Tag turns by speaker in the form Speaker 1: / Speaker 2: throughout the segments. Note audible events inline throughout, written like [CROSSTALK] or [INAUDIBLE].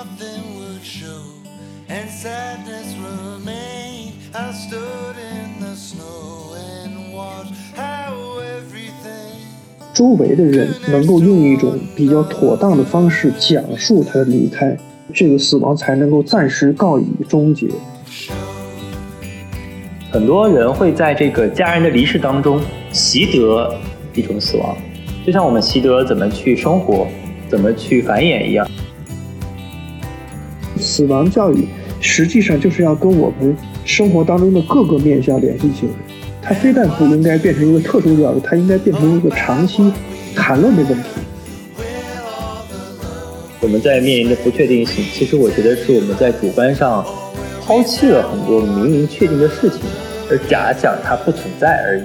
Speaker 1: nothing would show, and sadness remained. I stood in the snow and watched how everything.
Speaker 2: 周围的人能够用一种比较妥当的方式讲述他的离开，这个死亡才能够暂时告以终结。
Speaker 3: 很多人会在这个家人的离世当中习得一种死亡，就像我们习得怎么去生活、怎么去繁衍一样。
Speaker 2: 死亡教育实际上就是要跟我们生活当中的各个面向联系起来，它非但不应该变成一个特殊教育，它应该变成一个长期谈论的问题。
Speaker 3: 我们在面临的不确定性，其实我觉得是我们在主观上抛弃了很多明明确定的事情，而假想它不存在而已。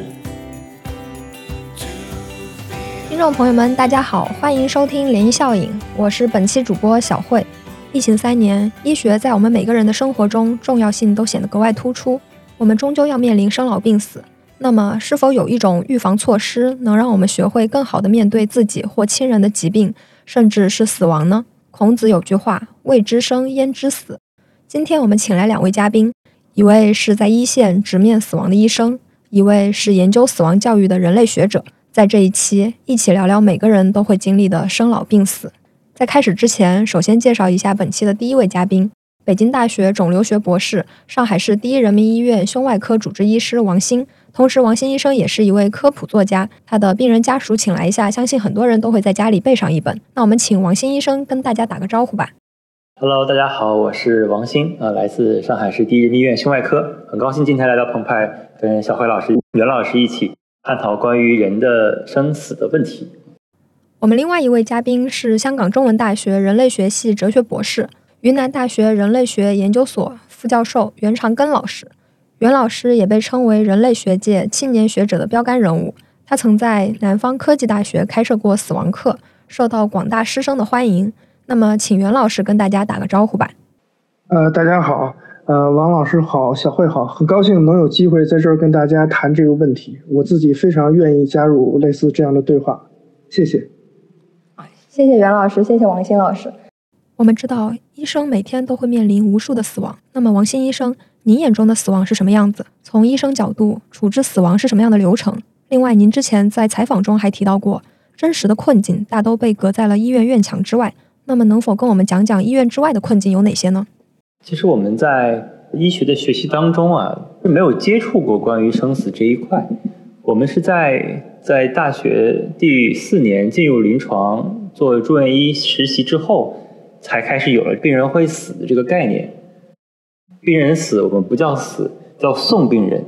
Speaker 4: 听众朋友们，大家好，欢迎收听涟漪效应，我是本期主播小慧。疫情三年，医学在我们每个人的生活中重要性都显得格外突出。我们终究要面临生老病死，那么是否有一种预防措施，能让我们学会更好地面对自己或亲人的疾病，甚至是死亡呢？孔子有句话：“未知生，焉知死？”今天我们请来两位嘉宾，一位是在一线直面死亡的医生，一位是研究死亡教育的人类学者。在这一期，一起聊聊每个人都会经历的生老病死。在开始之前，首先介绍一下本期的第一位嘉宾：北京大学肿瘤学博士、上海市第一人民医院胸外科主治医师王鑫。同时，王鑫医生也是一位科普作家。他的病人家属请来一下，相信很多人都会在家里备上一本。那我们请王鑫医生跟大家打个招呼吧。
Speaker 3: Hello，大家好，我是王鑫，呃，来自上海市第一人民医院胸外科，很高兴今天来到澎湃，跟小辉老师、袁老师一起探讨关于人的生死的问题。
Speaker 4: 我们另外一位嘉宾是香港中文大学人类学系哲学博士、云南大学人类学研究所副教授袁长根老师。袁老师也被称为人类学界青年学者的标杆人物。他曾在南方科技大学开设过死亡课，受到广大师生的欢迎。那么，请袁老师跟大家打个招呼吧。
Speaker 2: 呃，大家好，呃，王老师好，小慧好，很高兴能有机会在这儿跟大家谈这个问题。我自己非常愿意加入类似这样的对话，谢谢。
Speaker 4: 谢谢袁老师，谢谢王鑫老师。我们知道，医生每天都会面临无数的死亡。那么，王鑫医生，您眼中的死亡是什么样子？从医生角度，处置死亡是什么样的流程？另外，您之前在采访中还提到过，真实的困境大都被隔在了医院院墙之外。那么，能否跟我们讲讲医院之外的困境有哪些呢？
Speaker 3: 其实我们在医学的学习当中啊，是没有接触过关于生死这一块。我们是在在大学第四年进入临床。做住院医实习之后，才开始有了病人会死的这个概念。病人死，我们不叫死，叫送病人。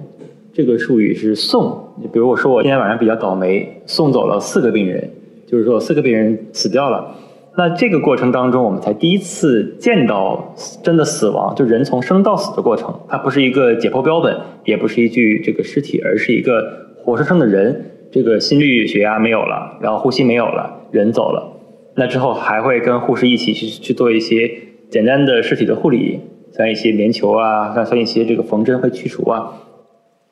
Speaker 3: 这个术语是送。比如我说我今天晚上比较倒霉，送走了四个病人，就是说四个病人死掉了。那这个过程当中，我们才第一次见到真的死亡，就人从生到死的过程。它不是一个解剖标本，也不是一具这个尸体，而是一个活生生的人。这个心率、血压没有了，然后呼吸没有了，人走了。那之后还会跟护士一起去去做一些简单的尸体的护理，像一些棉球啊，像像一些这个缝针会去除啊，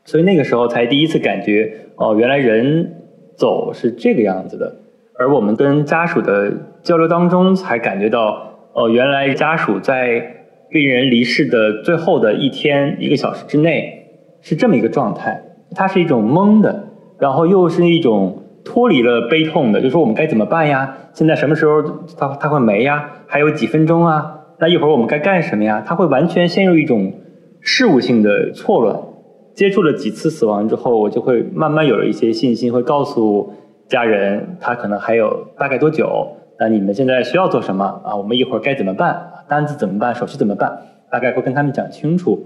Speaker 3: 所以那个时候才第一次感觉哦，原来人走是这个样子的。而我们跟家属的交流当中，才感觉到哦，原来家属在病人离世的最后的一天一个小时之内是这么一个状态，它是一种懵的，然后又是一种。脱离了悲痛的，就说我们该怎么办呀？现在什么时候他他会没呀？还有几分钟啊？那一会儿我们该干什么呀？他会完全陷入一种事务性的错乱。接触了几次死亡之后，我就会慢慢有了一些信心，会告诉家人他可能还有大概多久。那你们现在需要做什么啊？我们一会儿该怎么办？单子怎么办？手续怎么办？大概会跟他们讲清楚。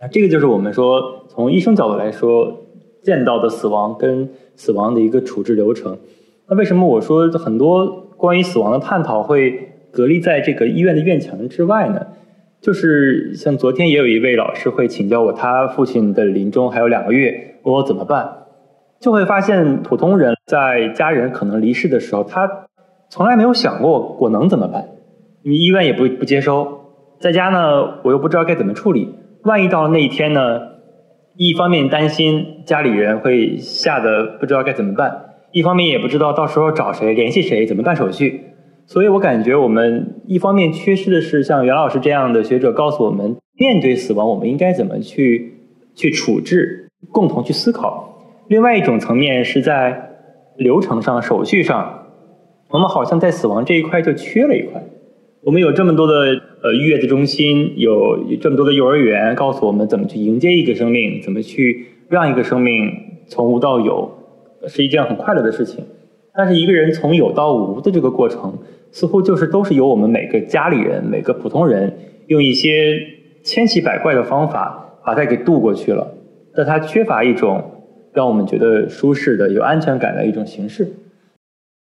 Speaker 3: 那这个就是我们说从医生角度来说。见到的死亡跟死亡的一个处置流程，那为什么我说很多关于死亡的探讨会隔离在这个医院的院墙之外呢？就是像昨天也有一位老师会请教我，他父亲的临终还有两个月，问我怎么办，就会发现普通人在家人可能离世的时候，他从来没有想过我能怎么办，因为医院也不不接收，在家呢我又不知道该怎么处理，万一到了那一天呢？一方面担心家里人会吓得不知道该怎么办，一方面也不知道到时候找谁联系谁怎么办手续，所以我感觉我们一方面缺失的是像袁老师这样的学者告诉我们，面对死亡我们应该怎么去去处置，共同去思考。另外一种层面是在流程上、手续上，我们好像在死亡这一块就缺了一块。我们有这么多的呃月子中心，有这么多的幼儿园，告诉我们怎么去迎接一个生命，怎么去让一个生命从无到有，是一件很快乐的事情。但是一个人从有到无的这个过程，似乎就是都是由我们每个家里人、每个普通人用一些千奇百怪的方法把它给渡过去了。但它缺乏一种。让我们觉得舒适的、有安全感的一种形式。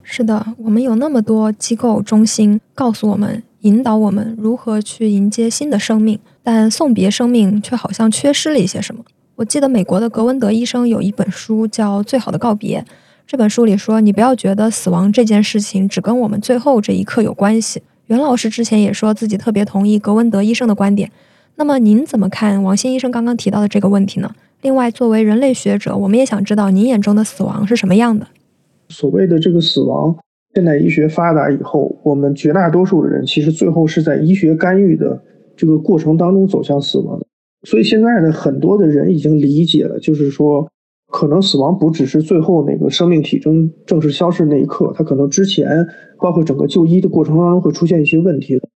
Speaker 4: 是的，我们有那么多机构中心告诉我们、引导我们如何去迎接新的生命，但送别生命却好像缺失了一些什么。我记得美国的格温德医生有一本书叫《最好的告别》，这本书里说，你不要觉得死亡这件事情只跟我们最后这一刻有关系。袁老师之前也说自己特别同意格温德医生的观点。那么您怎么看王鑫医生刚刚提到的这个问题呢？另外，作为人类学者，我们也想知道您眼中的死亡是什么样的。
Speaker 2: 所谓的这个死亡，现代医学发达以后，我们绝大多数的人其实最后是在医学干预的这个过程当中走向死亡的。所以现在呢很多的人已经理解了，就是说，可能死亡不只是最后那个生命体征正式消失那一刻，它可能之前包括整个就医的过程当中会出现一些问题的。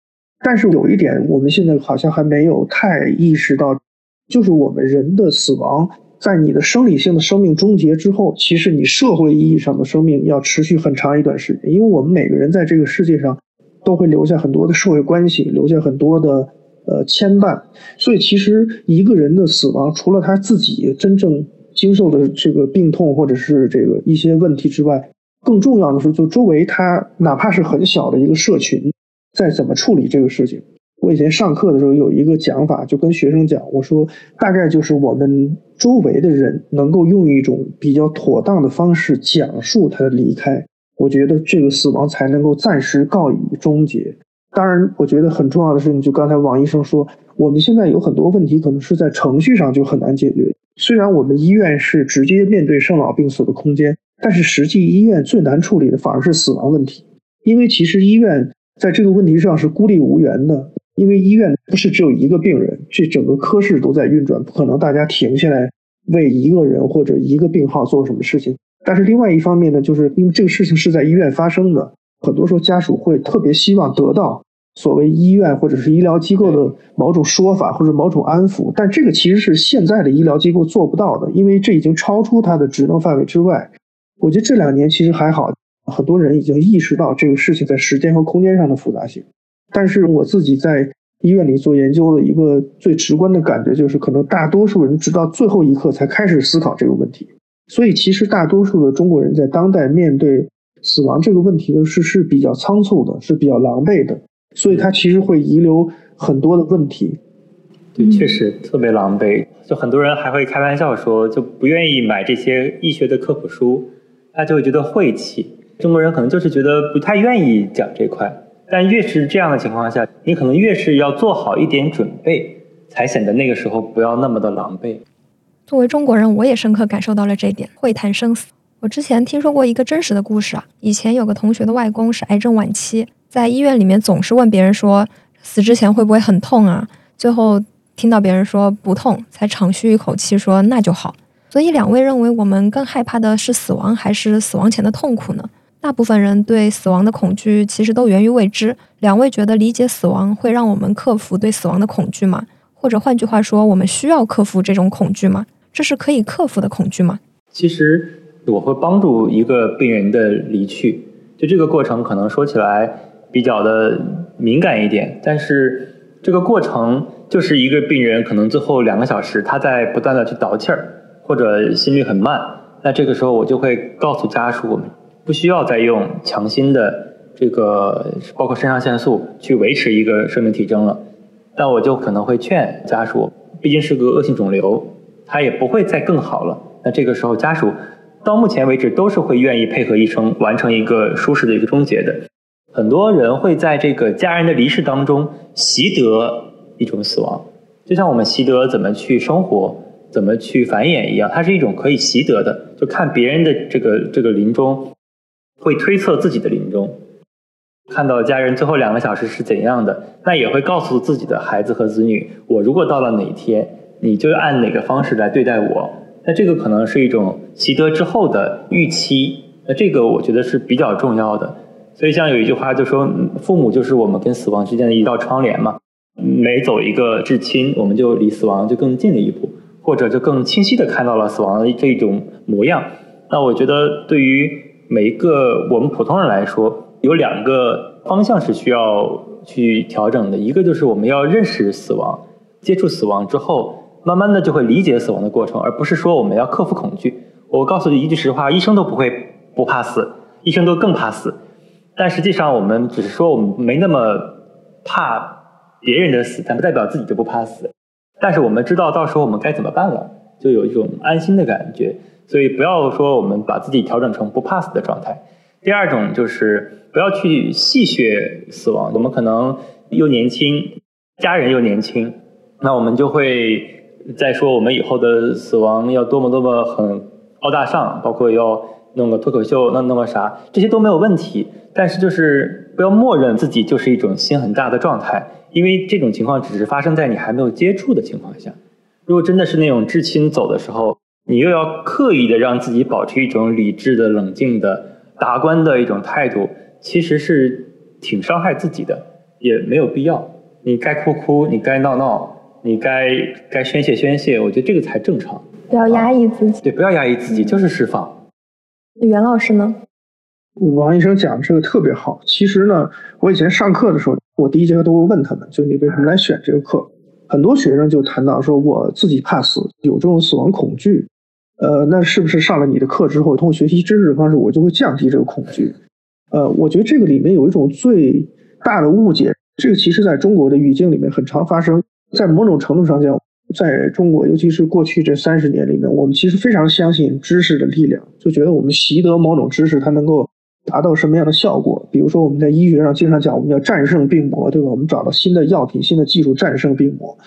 Speaker 2: 但是有一点，我们现在好像还没有太意识到。就是我们人的死亡，在你的生理性的生命终结之后，其实你社会意义上的生命要持续很长一段时间。因为我们每个人在这个世界上，都会留下很多的社会关系，留下很多的呃牵绊。所以，其实一个人的死亡，除了他自己真正经受的这个病痛或者是这个一些问题之外，更重要的是，就周围他哪怕是很小的一个社群，在怎么处理这个事情。我以前上课的时候有一个讲法，就跟学生讲，我说大概就是我们周围的人能够用一种比较妥当的方式讲述他的离开，我觉得这个死亡才能够暂时告以终结。当然，我觉得很重要的事情，就刚才王医生说，我们现在有很多问题可能是在程序上就很难解决。虽然我们医院是直接面对生老病死的空间，但是实际医院最难处理的反而是死亡问题，因为其实医院在这个问题上是孤立无援的。因为医院不是只有一个病人，这整个科室都在运转，不可能大家停下来为一个人或者一个病号做什么事情。但是另外一方面呢，就是因为这个事情是在医院发生的，很多时候家属会特别希望得到所谓医院或者是医疗机构的某种说法或者某种安抚，但这个其实是现在的医疗机构做不到的，因为这已经超出他的职能范围之外。我觉得这两年其实还好，很多人已经意识到这个事情在时间和空间上的复杂性。但是我自己在医院里做研究的一个最直观的感觉就是，可能大多数人直到最后一刻才开始思考这个问题。所以，其实大多数的中国人在当代面对死亡这个问题的是是比较仓促的，是比较狼狈的。所以，他其实会遗留很多的问题。
Speaker 3: 对，确实特别狼狈。就很多人还会开玩笑说，就不愿意买这些医学的科普书，他就会觉得晦气。中国人可能就是觉得不太愿意讲这块。但越是这样的情况下，你可能越是要做好一点准备，才显得那个时候不要那么的狼狈。
Speaker 4: 作为中国人，我也深刻感受到了这一点。会谈生死，我之前听说过一个真实的故事啊。以前有个同学的外公是癌症晚期，在医院里面总是问别人说死之前会不会很痛啊？最后听到别人说不痛，才长吁一口气说那就好。所以两位认为我们更害怕的是死亡，还是死亡前的痛苦呢？大部分人对死亡的恐惧其实都源于未知。两位觉得理解死亡会让我们克服对死亡的恐惧吗？或者换句话说，我们需要克服这种恐惧吗？这是可以克服的恐惧吗？
Speaker 3: 其实我会帮助一个病人的离去，就这个过程可能说起来比较的敏感一点，但是这个过程就是一个病人可能最后两个小时他在不断的去倒气儿，或者心率很慢，那这个时候我就会告诉家属我们。不需要再用强心的这个，包括肾上腺素去维持一个生命体征了。但我就可能会劝家属，毕竟是个恶性肿瘤，它也不会再更好了。那这个时候，家属到目前为止都是会愿意配合医生完成一个舒适的一个终结的。很多人会在这个家人的离世当中习得一种死亡，就像我们习得怎么去生活、怎么去繁衍一样，它是一种可以习得的。就看别人的这个这个临终。会推测自己的临终，看到家人最后两个小时是怎样的，那也会告诉自己的孩子和子女，我如果到了哪天，你就按哪个方式来对待我。那这个可能是一种习得之后的预期，那这个我觉得是比较重要的。所以像有一句话就说，父母就是我们跟死亡之间的一道窗帘嘛，每走一个至亲，我们就离死亡就更近了一步，或者就更清晰的看到了死亡的这种模样。那我觉得对于每一个我们普通人来说，有两个方向是需要去调整的，一个就是我们要认识死亡，接触死亡之后，慢慢的就会理解死亡的过程，而不是说我们要克服恐惧。我告诉你一句实话，医生都不会不怕死，医生都更怕死。但实际上，我们只是说我们没那么怕别人的死，但不代表自己就不怕死。但是我们知道到时候我们该怎么办了，就有一种安心的感觉。所以不要说我们把自己调整成不怕死的状态。第二种就是不要去戏谑死亡。我们可能又年轻，家人又年轻，那我们就会在说我们以后的死亡要多么多么很高大上，包括要弄个脱口秀，弄弄个啥，这些都没有问题。但是就是不要默认自己就是一种心很大的状态，因为这种情况只是发生在你还没有接触的情况下。如果真的是那种至亲走的时候，你又要刻意的让自己保持一种理智的、冷静的。达观的一种态度，其实是挺伤害自己的，也没有必要。你该哭哭，你该闹闹，你该该宣泄宣泄，我觉得这个才正常。
Speaker 4: 不要压抑自己。
Speaker 3: 对，不要压抑自己，就是释放。
Speaker 4: 袁老师呢？
Speaker 2: 王医生讲的这个特别好。其实呢，我以前上课的时候，我第一节课都会问他们，就你为什么来选这个课？很多学生就谈到说，我自己怕死，有这种死亡恐惧。呃，那是不是上了你的课之后，通过学习知识的方式，我就会降低这个恐惧？呃，我觉得这个里面有一种最大的误解，这个其实在中国的语境里面很常发生。在某种程度上讲，在中国，尤其是过去这三十年里面，我们其实非常相信知识的力量，就觉得我们习得某种知识，它能够达到什么样的效果？比如说我们在医学上经常讲，我们要战胜病魔，对吧？我们找到新的药品、新的技术战胜病魔。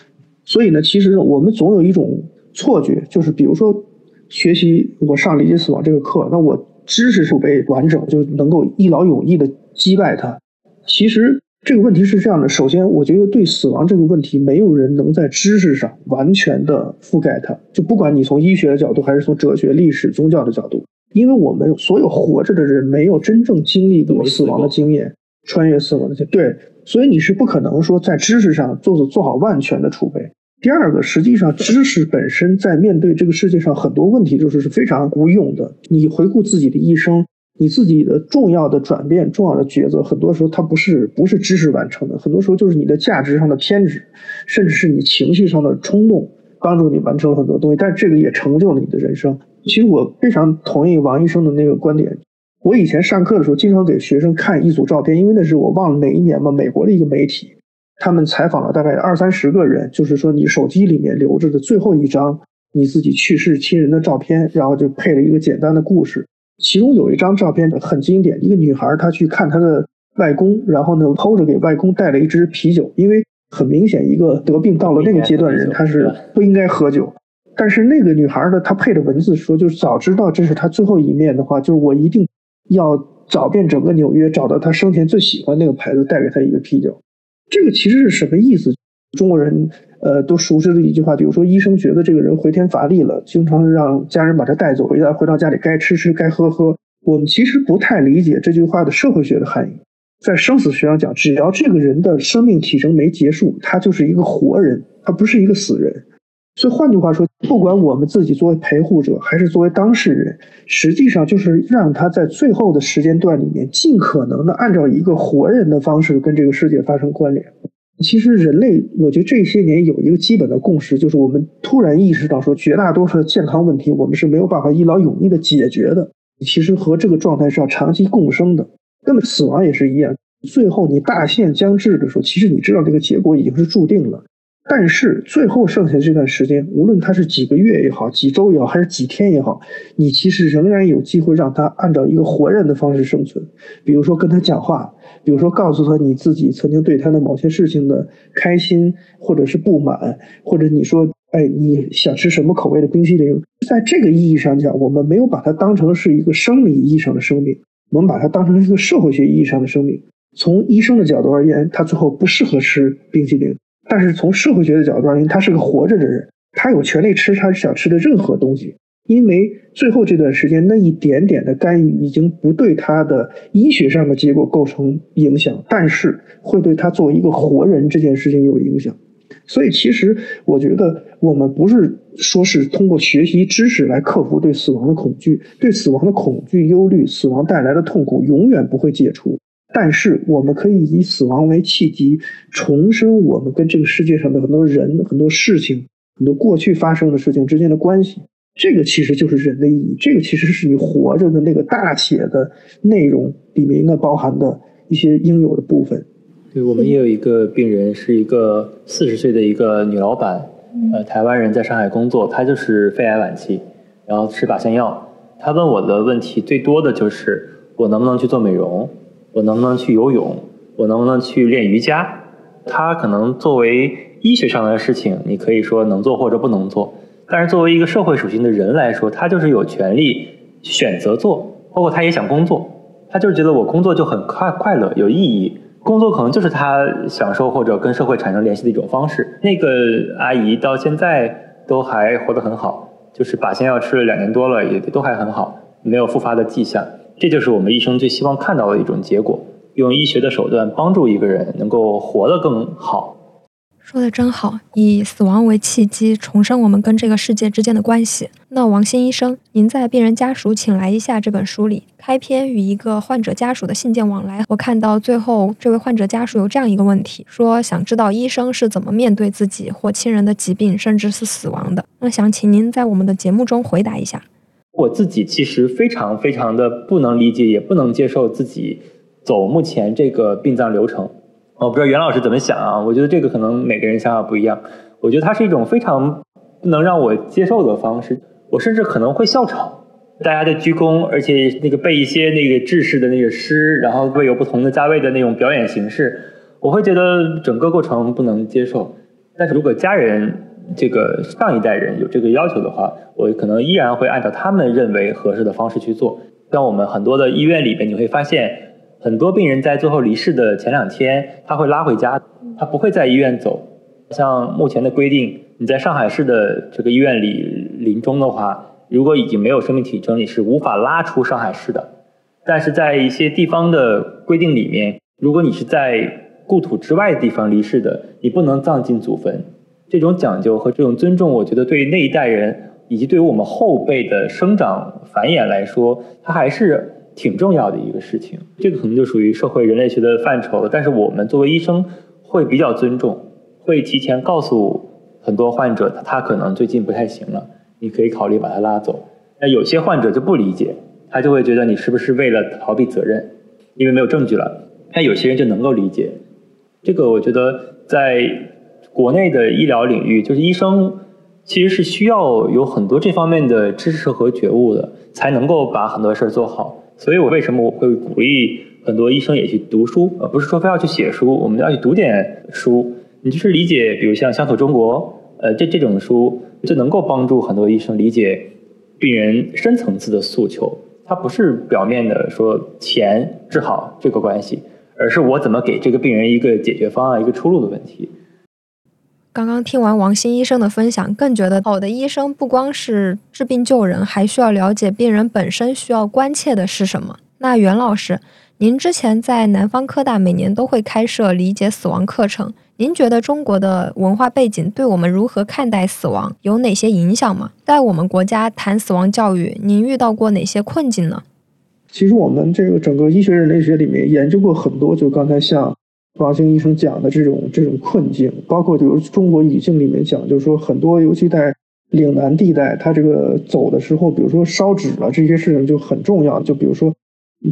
Speaker 2: 所以呢，其实我们总有一种错觉，就是比如说。学习我上理解死亡这个课，那我知识储备完整，就能够一劳永逸的击败它。其实这个问题是这样的：首先，我觉得对死亡这个问题，没有人能在知识上完全的覆盖它。就不管你从医学的角度，还是从哲学、历史、宗教的角度，因为我们所有活着的人没有真正经历过死亡的经验，穿越死亡的经对，所以你是不可能说在知识上做做好万全的储备。第二个，实际上知识本身在面对这个世界上很多问题，就是是非常无用的。你回顾自己的一生，你自己的重要的转变、重要的抉择，很多时候它不是不是知识完成的，很多时候就是你的价值上的偏执，甚至是你情绪上的冲动，帮助你完成了很多东西。但这个也成就了你的人生。其实我非常同意王医生的那个观点。我以前上课的时候，经常给学生看一组照片，因为那是我忘了哪一年嘛，美国的一个媒体。他们采访了大概二三十个人，就是说你手机里面留着的最后一张你自己去世亲人的照片，然后就配了一个简单的故事。其中有一张照片很经典，一个女孩她去看她的外公，然后呢偷着给外公带了一支啤酒，因为很明显一个得病到了那个阶段人他是不应该喝酒。但是那个女孩呢，她配的文字说，就是早知道这是她最后一面的话，就是我一定要找遍整个纽约，找到她生前最喜欢那个牌子，带给她一个啤酒。这个其实是什么意思？中国人呃都熟知的一句话，比如说医生觉得这个人回天乏力了，经常让家人把他带走，回到回到家里该吃吃该喝喝。我们其实不太理解这句话的社会学的含义。在生死学上讲，只要这个人的生命体征没结束，他就是一个活人，他不是一个死人。所以换句话说，不管我们自己作为陪护者，还是作为当事人，实际上就是让他在最后的时间段里面，尽可能的按照一个活人的方式跟这个世界发生关联。其实人类，我觉得这些年有一个基本的共识，就是我们突然意识到说，绝大多数的健康问题，我们是没有办法一劳永逸的解决的。其实和这个状态是要长期共生的。那么死亡也是一样，最后你大限将至的时候，其实你知道这个结果已经是注定了。但是最后剩下这段时间，无论它是几个月也好，几周也好，还是几天也好，你其实仍然有机会让他按照一个活人的方式生存。比如说跟他讲话，比如说告诉他你自己曾经对他的某些事情的开心或者是不满，或者你说，哎，你想吃什么口味的冰淇淋？在这个意义上讲，我们没有把它当成是一个生理意义上的生命，我们把它当成是一个社会学意义上的生命。从医生的角度而言，他最后不适合吃冰淇淋；但是从社会学的角度而言，他是个活着的人，他有权利吃他想吃的任何东西。因为最后这段时间那一点点的干预已经不对他的医学上的结果构成影响，但是会对他作为一个活人这件事情有影响。所以，其实我觉得我们不是说是通过学习知识来克服对死亡的恐惧，对死亡的恐惧、忧虑，死亡带来的痛苦永远不会解除。但是，我们可以以死亡为契机，重生我们跟这个世界上的很多人、很多事情、很多过去发生的事情之间的关系。这个其实就是人的意义，这个其实是你活着的那个大写的内容里面应该包含的一些应有的部分。
Speaker 3: 对我们也有一个病人，是一个四十岁的一个女老板，呃，台湾人在上海工作，她就是肺癌晚期，然后吃靶向药。她问我的问题最多的就是我能不能去做美容，我能不能去游泳，我能不能去练瑜伽？她可能作为医学上的事情，你可以说能做或者不能做，但是作为一个社会属性的人来说，他就是有权利选择做，包括他也想工作，他就是觉得我工作就很快快乐有意义。工作可能就是他享受或者跟社会产生联系的一种方式。那个阿姨到现在都还活得很好，就是靶向药吃了两年多了，也都还很好，没有复发的迹象。这就是我们医生最希望看到的一种结果：用医学的手段帮助一个人能够活得更好。
Speaker 4: 说的真好，以死亡为契机，重生我们跟这个世界之间的关系。那王鑫医生，您在《病人家属请来一下》这本书里，开篇与一个患者家属的信件往来，我看到最后，这位患者家属有这样一个问题，说想知道医生是怎么面对自己或亲人的疾病，甚至是死亡的。那想请您在我们的节目中回答一下。
Speaker 3: 我自己其实非常非常的不能理解，也不能接受自己走目前这个殡葬流程。我不知道袁老师怎么想啊？我觉得这个可能每个人想法不一样。我觉得它是一种非常不能让我接受的方式。我甚至可能会笑场，大家在鞠躬，而且那个背一些那个制式的那个诗，然后会有不同的价位的那种表演形式，我会觉得整个过程不能接受。但是如果家人这个上一代人有这个要求的话，我可能依然会按照他们认为合适的方式去做。像我们很多的医院里边，你会发现。很多病人在最后离世的前两天，他会拉回家，他不会在医院走。像目前的规定，你在上海市的这个医院里临终的话，如果已经没有生命体征，你是无法拉出上海市的。但是在一些地方的规定里面，如果你是在故土之外的地方离世的，你不能葬进祖坟。这种讲究和这种尊重，我觉得对于那一代人以及对于我们后辈的生长繁衍来说，它还是。挺重要的一个事情，这个可能就属于社会人类学的范畴了。但是我们作为医生，会比较尊重，会提前告诉很多患者，他可能最近不太行了，你可以考虑把他拉走。那有些患者就不理解，他就会觉得你是不是为了逃避责任，因为没有证据了。那有些人就能够理解，这个我觉得在国内的医疗领域，就是医生其实是需要有很多这方面的知识和觉悟的，才能够把很多事儿做好。所以我为什么我会鼓励很多医生也去读书，而不是说非要去写书，我们要去读点书，你就是理解，比如像《乡土中国》，呃，这这种书就能够帮助很多医生理解病人深层次的诉求。它不是表面的说钱治好这个关系，而是我怎么给这个病人一个解决方案、一个出路的问题。
Speaker 4: 刚刚听完王鑫医生的分享，更觉得好的医生不光是治病救人，还需要了解病人本身需要关切的是什么。那袁老师，您之前在南方科大每年都会开设理解死亡课程，您觉得中国的文化背景对我们如何看待死亡有哪些影响吗？在我们国家谈死亡教育，您遇到过哪些困境呢？
Speaker 2: 其实我们这个整个医学人类学里面研究过很多，就刚才像。王兴医生讲的这种这种困境，包括比如中国语境里面讲，就是说很多，尤其在岭南地带，他这个走的时候，比如说烧纸了这些事情就很重要。就比如说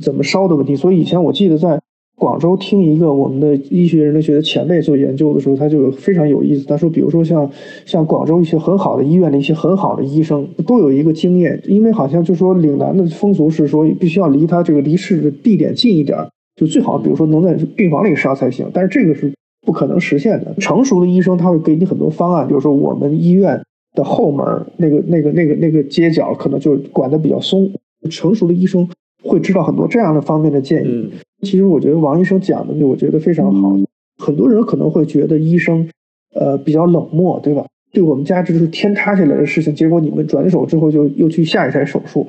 Speaker 2: 怎么烧的问题。所以以前我记得在广州听一个我们的医学人类学的前辈做研究的时候，他就非常有意思。他说，比如说像像广州一些很好的医院的一些很好的医生，都有一个经验，因为好像就说岭南的风俗是说必须要离他这个离世的地点近一点。就最好，比如说能在病房里杀才行，但是这个是不可能实现的。成熟的医生他会给你很多方案，比如说我们医院的后门那个、那个、那个、那个街角可能就管得比较松。成熟的医生会知道很多这样的方面的建议。其实我觉得王医生讲的，就我觉得非常好。很多人可能会觉得医生，呃，比较冷漠，对吧？对我们家这是天塌下来的事情，结果你们转手之后就又去下一台手术。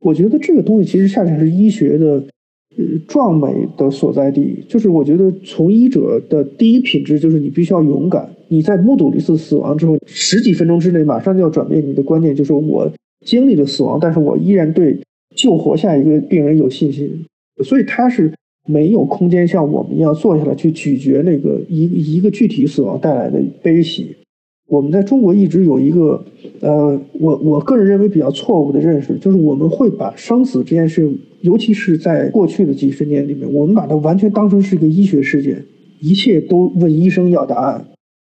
Speaker 2: 我觉得这个东西其实恰恰是医学的，呃，壮美的所在地。就是我觉得从医者的第一品质就是你必须要勇敢。你在目睹一次死亡之后，十几分钟之内马上就要转变你的观念，就是我经历了死亡，但是我依然对救活下一个病人有信心。所以他是没有空间像我们一样坐下来去咀嚼那个一一个具体死亡带来的悲喜。我们在中国一直有一个，呃，我我个人认为比较错误的认识，就是我们会把生死这件事，尤其是在过去的几十年里面，我们把它完全当成是一个医学事件，一切都问医生要答案，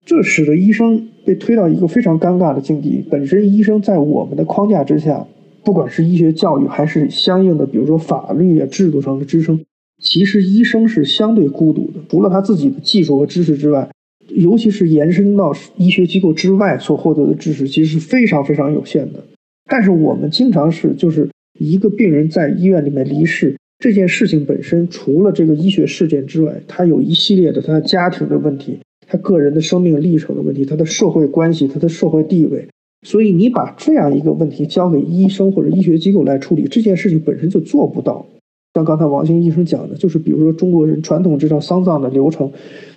Speaker 2: 这使得医生被推到一个非常尴尬的境地。本身医生在我们的框架之下，不管是医学教育还是相应的，比如说法律啊制度上的支撑，其实医生是相对孤独的，除了他自己的技术和知识之外。尤其是延伸到医学机构之外所获得的知识，其实是非常非常有限的。但是我们经常是，就是一个病人在医院里面离世这件事情本身，除了这个医学事件之外，他有一系列的他家庭的问题，他个人的生命历程的问题，他的社会关系，他的社会地位。所以你把这样一个问题交给医生或者医学机构来处理，这件事情本身就做不到。像刚才王兴医生讲的，就是比如说中国人传统这套丧葬的流程。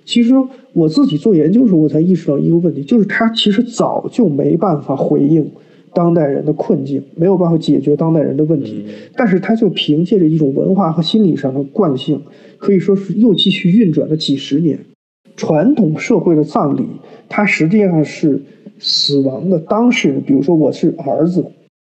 Speaker 2: 其实我自己做研究的时候，我才意识到一个问题，就是他其实早就没办法回应当代人的困境，没有办法解决当代人的问题。但是他就凭借着一种文化和心理上的惯性，可以说是又继续运转了几十年。传统社会的葬礼，它实际上是死亡的当事人，比如说我是儿子，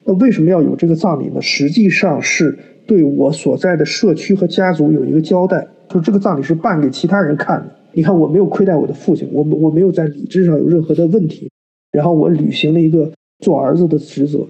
Speaker 2: 那为什么要有这个葬礼呢？实际上是对我所在的社区和家族有一个交代，就是这个葬礼是办给其他人看的。你看，我没有亏待我的父亲，我我没有在理智上有任何的问题，然后我履行了一个做儿子的职责。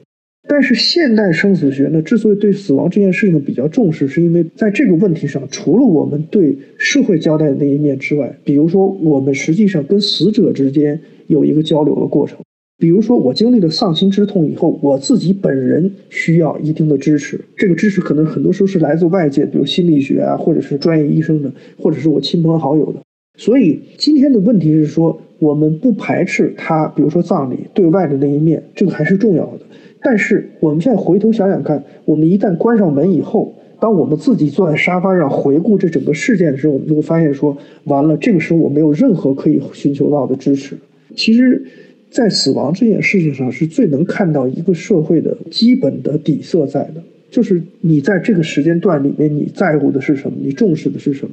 Speaker 2: 但是现代生死学呢，之所以对死亡这件事情比较重视，是因为在这个问题上，除了我们对社会交代的那一面之外，比如说我们实际上跟死者之间有一个交流的过程。比如说我经历了丧亲之痛以后，我自己本人需要一定的支持，这个支持可能很多时候是来自外界，比如心理学啊，或者是专业医生的，或者是我亲朋好友的。所以今天的问题是说，我们不排斥他，比如说葬礼对外的那一面，这个还是重要的。但是我们现在回头想想看，我们一旦关上门以后，当我们自己坐在沙发上回顾这整个事件的时候，我们就会发现说，完了，这个时候我没有任何可以寻求到的支持。其实，在死亡这件事情上，是最能看到一个社会的基本的底色在的，就是你在这个时间段里面，你在乎的是什么，你重视的是什么。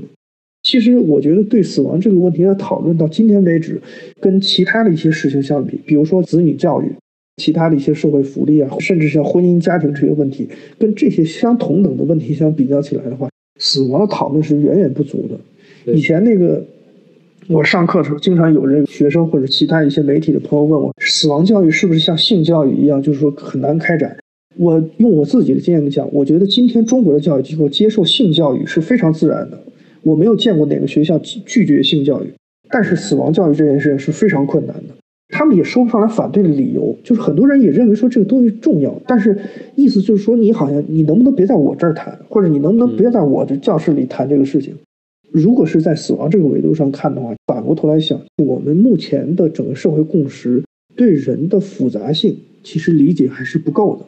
Speaker 2: 其实我觉得，对死亡这个问题的讨论到今天为止，跟其他的一些事情相比，比如说子女教育、其他的一些社会福利啊，甚至像婚姻家庭这些问题，跟这些相同等的问题相比较起来的话，死亡的讨论是远远不足的。以前那个我上课的时候，经常有这个学生或者其他一些媒体的朋友问我，死亡教育是不是像性教育一样，就是说很难开展？我用我自己的经验讲，我觉得今天中国的教育机构接受性教育是非常自然的。我没有见过哪个学校拒绝性教育，但是死亡教育这件事情是非常困难的。他们也说不上来反对的理由，就是很多人也认为说这个东西重要，但是意思就是说你好像你能不能别在我这儿谈，或者你能不能别在我的教室里谈这个事情？如果是在死亡这个维度上看的话，反过头来想，我们目前的整个社会共识对人的复杂性其实理解还是不够的。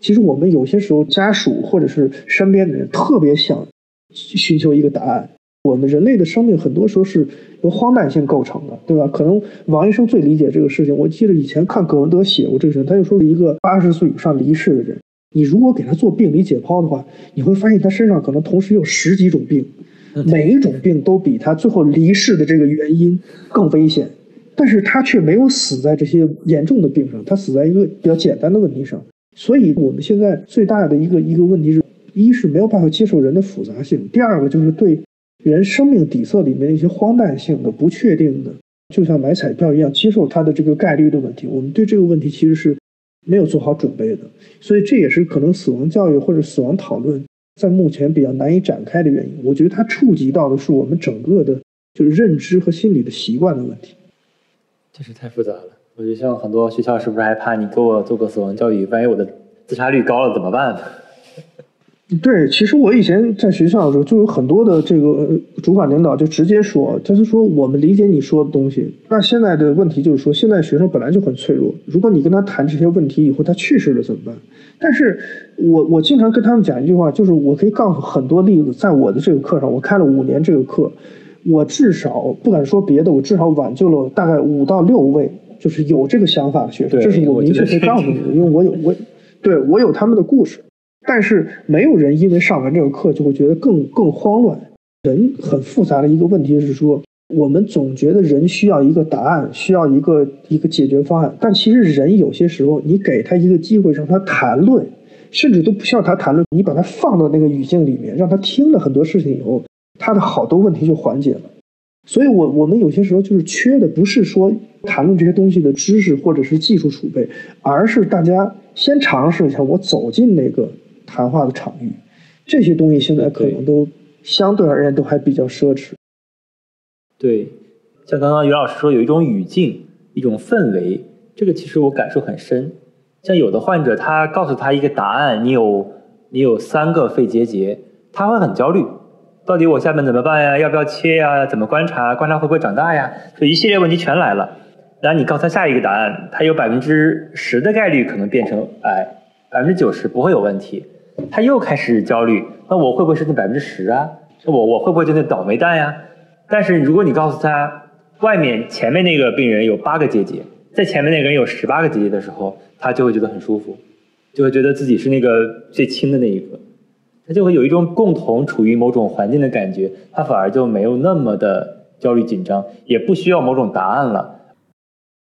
Speaker 2: 其实我们有些时候家属或者是身边的人特别想。寻求一个答案。我们人类的生命很多时候是由荒诞性构成的，对吧？可能王医生最理解这个事情。我记得以前看葛文德写过这个事情，他就说了，一个八十岁以上离世的人，你如果给他做病理解剖的话，你会发现他身上可能同时有十几种病，每一种病都比他最后离世的这个原因更危险，但是他却没有死在这些严重的病上，他死在一个比较简单的问题上。所以我们现在最大的一个一个问题是。一是没有办法接受人的复杂性，第二个就是对人生命底色里面一些荒诞性的、不确定的，就像买彩票一样，接受它的这个概率的问题。我们对这个问题其实是没有做好准备的，所以这也是可能死亡教育或者死亡讨论在目前比较难以展开的原因。我觉得它触及到的是我们整个的，就是认知和心理的习惯的问题。
Speaker 3: 这是太复杂了。我觉得像很多学校是不是害怕你给我做个死亡教育，万一我的自杀率高了怎么办？
Speaker 2: 对，其实我以前在学校的时候，就有很多的这个主管领导就直接说，他就说我们理解你说的东西。那现在的问题就是说，现在学生本来就很脆弱，如果你跟他谈这些问题以后他去世了怎么办？但是我我经常跟他们讲一句话，就是我可以告诉很多例子，在我的这个课上，我开了五年这个课，我至少不敢说别的，我至少挽救了大概五到六位，就是有这个想法的学生，这是我明确可以告诉你的，因为我有我对我有他们的故事。但是没有人因为上完这个课就会觉得更更慌乱。人很复杂的一个问题是说，我们总觉得人需要一个答案，需要一个一个解决方案。但其实人有些时候，你给他一个机会让他谈论，甚至都不需要他谈论，你把他放到那个语境里面，让他听了很多事情以后，他的好多问题就缓解了。所以，我我们有些时候就是缺的不是说谈论这些东西的知识或者是技术储备，而是大家先尝试一下，我走进那个。谈话的场域，这些东西现在可能都相对而言都还比较奢侈。
Speaker 3: 对，像刚刚于老师说，有一种语境、一种氛围，这个其实我感受很深。像有的患者，他告诉他一个答案，你有你有三个肺结节，他会很焦虑，到底我下面怎么办呀？要不要切呀？怎么观察？观察会不会长大呀？这一系列问题全来了。然后你告诉他下一个答案，他有百分之十的概率可能变成癌，百分之九十不会有问题。他又开始焦虑，那我会不会是那百分之十啊？我我会不会就那倒霉蛋呀？但是如果你告诉他，外面前面那个病人有八个结节，在前面那个人有十八个结节的时候，他就会觉得很舒服，就会觉得自己是那个最轻的那一个，他就会有一种共同处于某种环境的感觉，他反而就没有那么的焦虑紧张，也不需要某种答案了。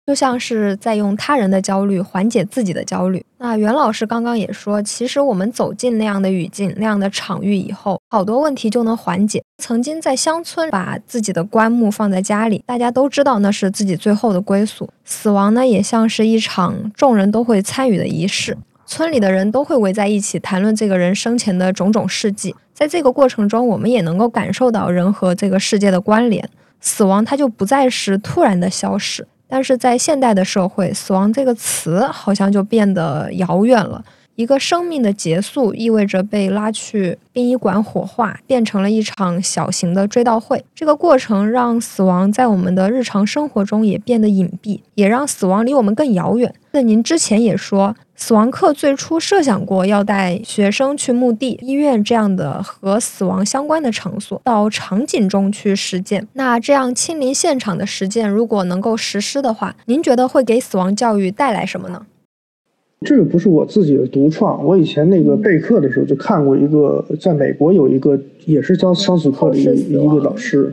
Speaker 4: 就像是在用他人的焦虑缓解自己的焦虑。那袁老师刚刚也说，其实我们走进那样的语境、那样的场域以后，好多问题就能缓解。曾经在乡村把自己的棺木放在家里，大家都知道那是自己最后的归宿。死亡呢，也像是一场众人都会参与的仪式，村里的人都会围在一起谈论这个人生前的种种事迹。在这个过程中，我们也能够感受到人和这个世界的关联。死亡它就不再是突然的消逝。但是在现代的社会，死亡这个词好像就变得遥远了。一个生命的结束，意味着被拉去殡仪馆火化，变成了一场小型的追悼会。这个过程让死亡在我们的日常生活中也变得隐蔽，也让死亡离我们更遥远。那您之前也说，死亡课最初设想过要带学生去墓地、医院这样的和死亡相关的场所，到场景中去实践。那这样亲临现场的实践，如果能够实施的话，您觉得会给死亡教育带来什么呢？
Speaker 2: 这个不是我自己的独创，我以前那个备课的时候就看过一个，在美国有一个也是教生死课的一个一个老师，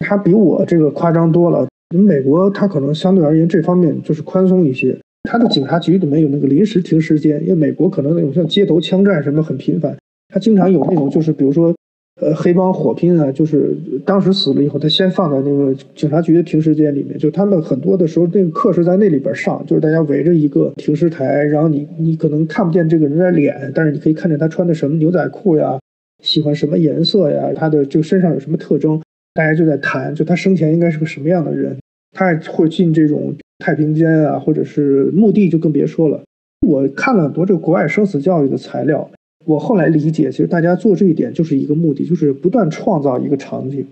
Speaker 2: 他比我这个夸张多了。美国他可能相对而言这方面就是宽松一些，他的警察局里面有那个临时停时间，因为美国可能那种像街头枪战什么很频繁，他经常有那种就是比如说。呃，黑帮火拼啊，就是当时死了以后，他先放在那个警察局的停尸间里面。就他们很多的时候，那个课是在那里边上，就是大家围着一个停尸台，然后你你可能看不见这个人的脸，但是你可以看见他穿的什么牛仔裤呀，喜欢什么颜色呀，他的这个身上有什么特征，大家就在谈，就他生前应该是个什么样的人。他还会进这种太平间啊，或者是墓地，就更别说了。我看了很多这个国外生死教育的材料。我后来理解，其实大家做这一点就是一个目的，就是不断创造一个场景，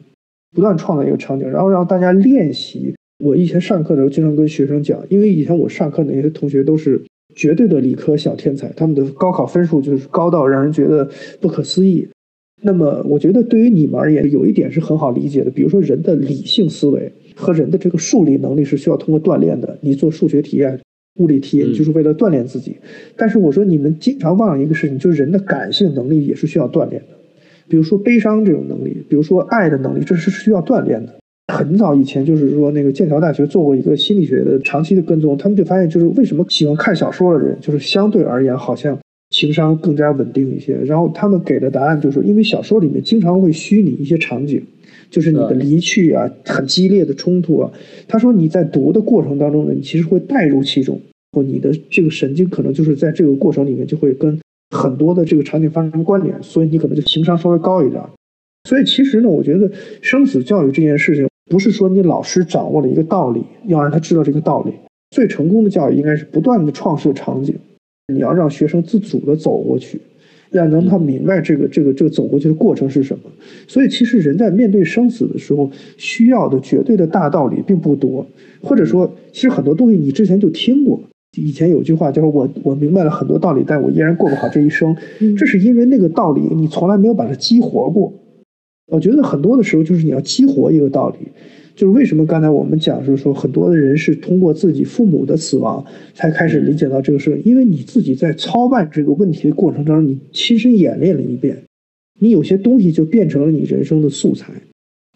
Speaker 2: 不断创造一个场景，然后让大家练习。我以前上课的时候，经常跟学生讲，因为以前我上课那些同学都是绝对的理科小天才，他们的高考分数就是高到让人觉得不可思议。那么，我觉得对于你们而言，有一点是很好理解的，比如说人的理性思维和人的这个数理能力是需要通过锻炼的。你做数学题啊。物理题就是为了锻炼自己，但是我说你们经常忘了一个事情，就是人的感性能力也是需要锻炼的。比如说悲伤这种能力，比如说爱的能力，这是需要锻炼的。很早以前，就是说那个剑桥大学做过一个心理学的长期的跟踪，他们就发现，就是为什么喜欢看小说的人，就是相对而言好像情商更加稳定一些。然后他们给的答案就是，因为小说里面经常会虚拟一些场景。就是你的离去啊，很激烈的冲突啊。他说你在读的过程当中呢，你其实会带入其中，或你的这个神经可能就是在这个过程里面就会跟很多的这个场景发生关联，所以你可能就情商稍微高一点。所以其实呢，我觉得生死教育这件事情，不是说你老师掌握了一个道理，要让他知道这个道理。最成功的教育应该是不断的创设场景，你要让学生自主的走过去。让让他明白这个这个这个走过去的过程是什么。所以，其实人在面对生死的时候，需要的绝对的大道理并不多，或者说，其实很多东西你之前就听过。以前有句话就是“我我明白了很多道理，但我依然过不好这一生”，这是因为那个道理你从来没有把它激活过。我觉得很多的时候就是你要激活一个道理。就是为什么刚才我们讲，就是说很多的人是通过自己父母的死亡才开始理解到这个事，因为你自己在操办这个问题的过程当中，你亲身演练了一遍，你有些东西就变成了你人生的素材。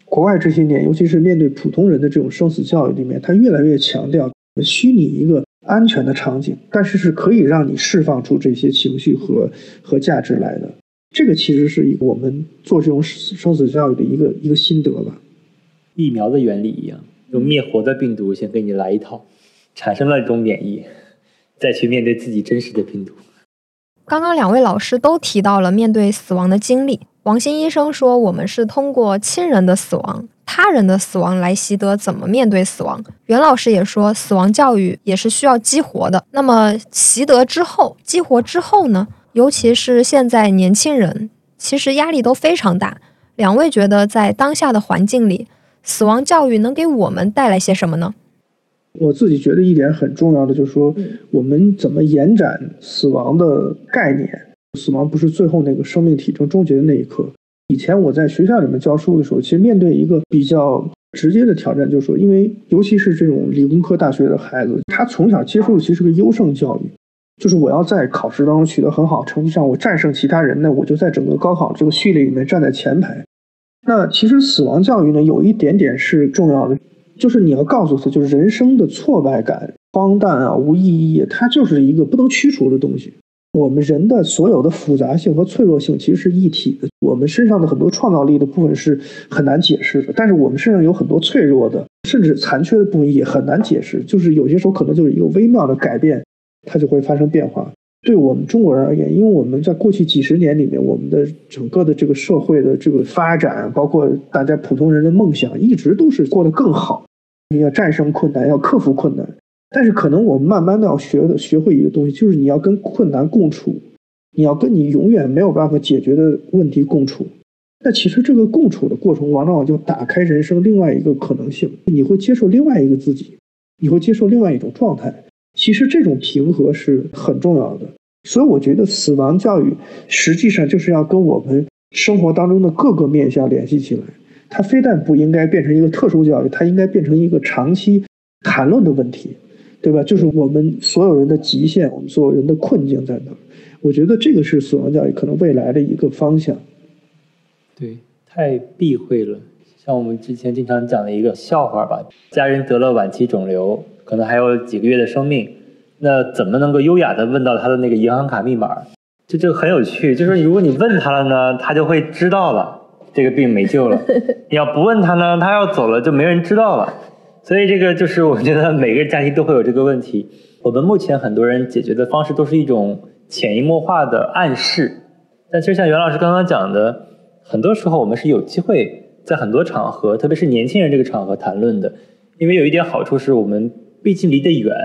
Speaker 2: 国外这些年，尤其是面对普通人的这种生死教育里面，他越来越强调虚拟一个安全的场景，但是是可以让你释放出这些情绪和和价值来的。这个其实是一个我们做这种生死教育的一个一个心得吧。
Speaker 3: 疫苗的原理一样，用灭活的病毒先给你来一套，产生了这种免疫，再去面对自己真实的病毒。
Speaker 4: 刚刚两位老师都提到了面对死亡的经历。王鑫医生说，我们是通过亲人的死亡、他人的死亡来习得怎么面对死亡。袁老师也说，死亡教育也是需要激活的。那么习得之后、激活之后呢？尤其是现在年轻人，其实压力都非常大。两位觉得，在当下的环境里，死亡教育能给我们带来些什么呢？
Speaker 2: 我自己觉得一点很重要的就是说，我们怎么延展死亡的概念？死亡不是最后那个生命体征终结的那一刻。以前我在学校里面教书的时候，其实面对一个比较直接的挑战，就是说，因为尤其是这种理工科大学的孩子，他从小接受的其实是个优胜教育，就是我要在考试当中取得很好成绩，上我战胜其他人那，我就在整个高考这个序列里面站在前排。那其实死亡教育呢，有一点点是重要的，就是你要告诉他，就是人生的挫败感、荒诞啊、无意义，它就是一个不能驱除的东西。我们人的所有的复杂性和脆弱性其实是一体的。我们身上的很多创造力的部分是很难解释的，但是我们身上有很多脆弱的，甚至残缺的部分也很难解释。就是有些时候可能就是一个微妙的改变，它就会发生变化。对我们中国人而言，因为我们在过去几十年里面，我们的整个的这个社会的这个发展，包括大家普通人的梦想，一直都是过得更好。你要战胜困难，要克服困难，但是可能我们慢慢的要学的学会一个东西，就是你要跟困难共处，你要跟你永远没有办法解决的问题共处。那其实这个共处的过程，往往就打开人生另外一个可能性，你会接受另外一个自己，你会接受另外一种状态。其实这种平和是很重要的，所以我觉得死亡教育实际上就是要跟我们生活当中的各个面向联系起来。它非但不应该变成一个特殊教育，它应该变成一个长期谈论的问题，对吧？就是我们所有人的极限，我们所有人的困境在哪？我觉得这个是死亡教育可能未来的一个方向。
Speaker 3: 对，太避讳了。像我们之前经常讲的一个笑话吧，家人得了晚期肿瘤。可能还有几个月的生命，那怎么能够优雅的问到他的那个银行卡密码？就这个很有趣，就是如果你问他了呢，他就会知道了，这个病没救了。[LAUGHS] 你要不问他呢，他要走了就没人知道了。所以这个就是我觉得每个家庭都会有这个问题。我们目前很多人解决的方式都是一种潜移默化的暗示，但其实像袁老师刚刚讲的，很多时候我们是有机会在很多场合，特别是年轻人这个场合谈论的，因为有一点好处是我们。毕竟离得远，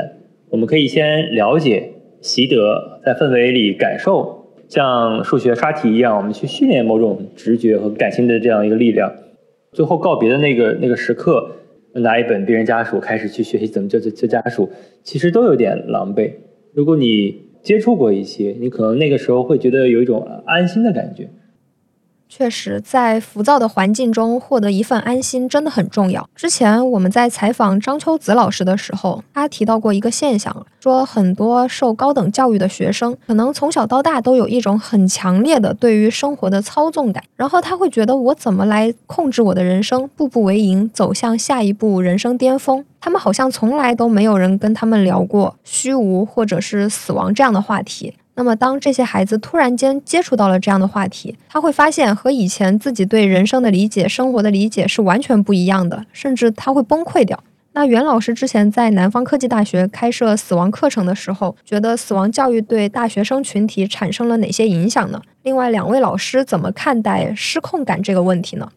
Speaker 3: 我们可以先了解、习得，在氛围里感受，像数学刷题一样，我们去训练某种直觉和感性的这样一个力量。最后告别的那个那个时刻，拿一本《病人家属》开始去学习怎么叫叫家属，其实都有点狼狈。如果你接触过一些，你可能那个时候会觉得有一种安心的感觉。
Speaker 4: 确实，在浮躁的环境中获得一份安心真的很重要。之前我们在采访张秋子老师的时候，他提到过一个现象，说很多受高等教育的学生，可能从小到大都有一种很强烈的对于生活的操纵感，然后他会觉得我怎么来控制我的人生，步步为营，走向下一步人生巅峰。他们好像从来都没有人跟他们聊过虚无或者是死亡这样的话题。那么，当这些孩子突然间接触到了这样的话题，他会发现和以前自己对人生的理解、生活的理解是完全不一样的，甚至他会崩溃掉。那袁老师之前在南方科技大学开设死亡课程的时候，觉得死亡教育对大学生群体产生了哪些影响呢？另外，两位老师怎么看待失控感这个问题呢？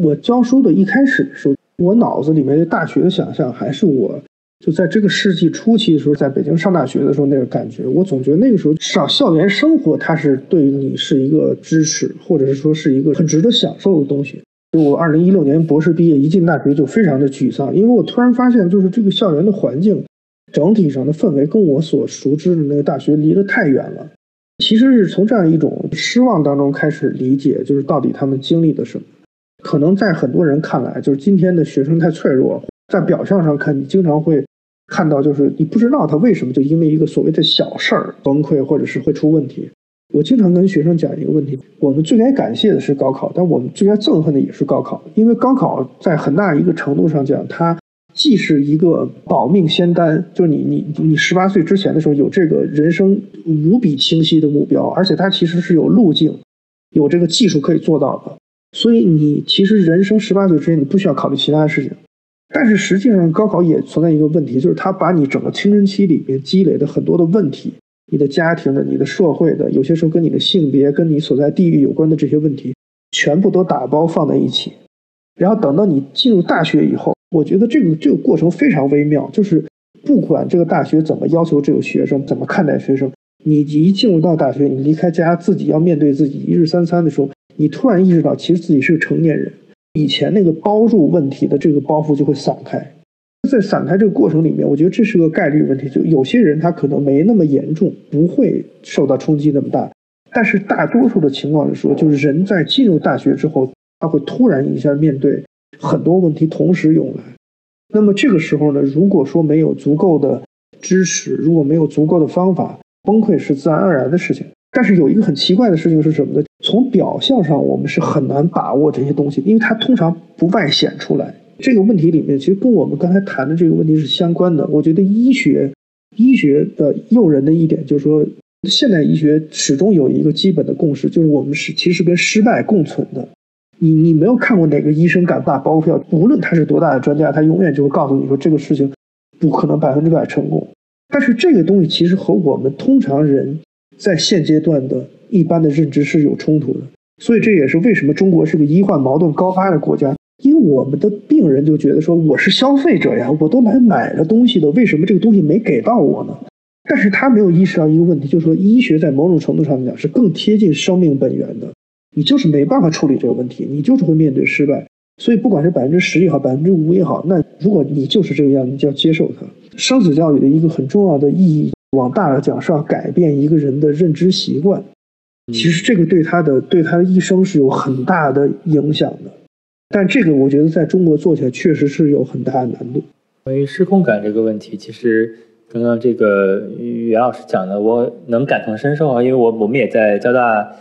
Speaker 2: 我教书的一开始的时候，我脑子里面的大学的想象还是我就在这个世纪初期的时候，在北京上大学的时候那个感觉，我总觉得那个时候至少校园生活它是对你是一个支持，或者是说是一个很值得享受的东西。就我二零一六年博士毕业，一进大学就非常的沮丧，因为我突然发现，就是这个校园的环境整体上的氛围跟我所熟知的那个大学离得太远了。其实是从这样一种失望当中开始理解，就是到底他们经历了什么。可能在很多人看来，就是今天的学生太脆弱，在表象上看，你经常会看到，就是你不知道他为什么就因为一个所谓的小事儿崩溃，或者是会出问题。我经常跟学生讲一个问题：我们最该感谢的是高考，但我们最该憎恨的也是高考，因为高考在很大一个程度上讲，它。既是一个保命仙丹，就是你你你十八岁之前的时候有这个人生无比清晰的目标，而且它其实是有路径，有这个技术可以做到的。所以你其实人生十八岁之前你不需要考虑其他的事情。但是实际上高考也存在一个问题，就是它把你整个青春期里面积累的很多的问题，你的家庭的、你的社会的，有些时候跟你的性别、跟你所在地域有关的这些问题，全部都打包放在一起，然后等到你进入大学以后。我觉得这个这个过程非常微妙，就是不管这个大学怎么要求这个学生，怎么看待学生，你一进入到大学，你离开家，自己要面对自己一日三餐的时候，你突然意识到，其实自己是个成年人，以前那个包住问题的这个包袱就会散开。在散开这个过程里面，我觉得这是个概率问题，就有些人他可能没那么严重，不会受到冲击那么大，但是大多数的情况是说，就是人在进入大学之后，他会突然一下面对。很多问题同时涌来，那么这个时候呢，如果说没有足够的支持，如果没有足够的方法，崩溃是自然而然的事情。但是有一个很奇怪的事情是什么呢？从表象上，我们是很难把握这些东西，因为它通常不外显出来。这个问题里面，其实跟我们刚才谈的这个问题是相关的。我觉得医学，医学的诱人的一点就是说，现代医学始终有一个基本的共识，就是我们是其实跟失败共存的。你你没有看过哪个医生敢打包票？无论他是多大的专家，他永远就会告诉你说这个事情不可能百分之百成功。但是这个东西其实和我们通常人在现阶段的一般的认知是有冲突的。所以这也是为什么中国是个医患矛盾高发的国家，因为我们的病人就觉得说我是消费者呀，我都来买了东西的，为什么这个东西没给到我呢？但是他没有意识到一个问题，就是说医学在某种程度上讲是更贴近生命本源的。你就是没办法处理这个问题，你就是会面对失败。所以不管是百分之十也好，百分之五也好，那如果你就是这个样，你就要接受它。生死教育的一个很重要的意义，往大了讲是要改变一个人的认知习惯。其实这个对他的对他的一生是有很大的影响的。但这个我觉得在中国做起来确实是有很大的难度。
Speaker 3: 关于失控感这个问题，其实刚刚这个袁老师讲的，我能感同身受啊，因为我我们也在交大。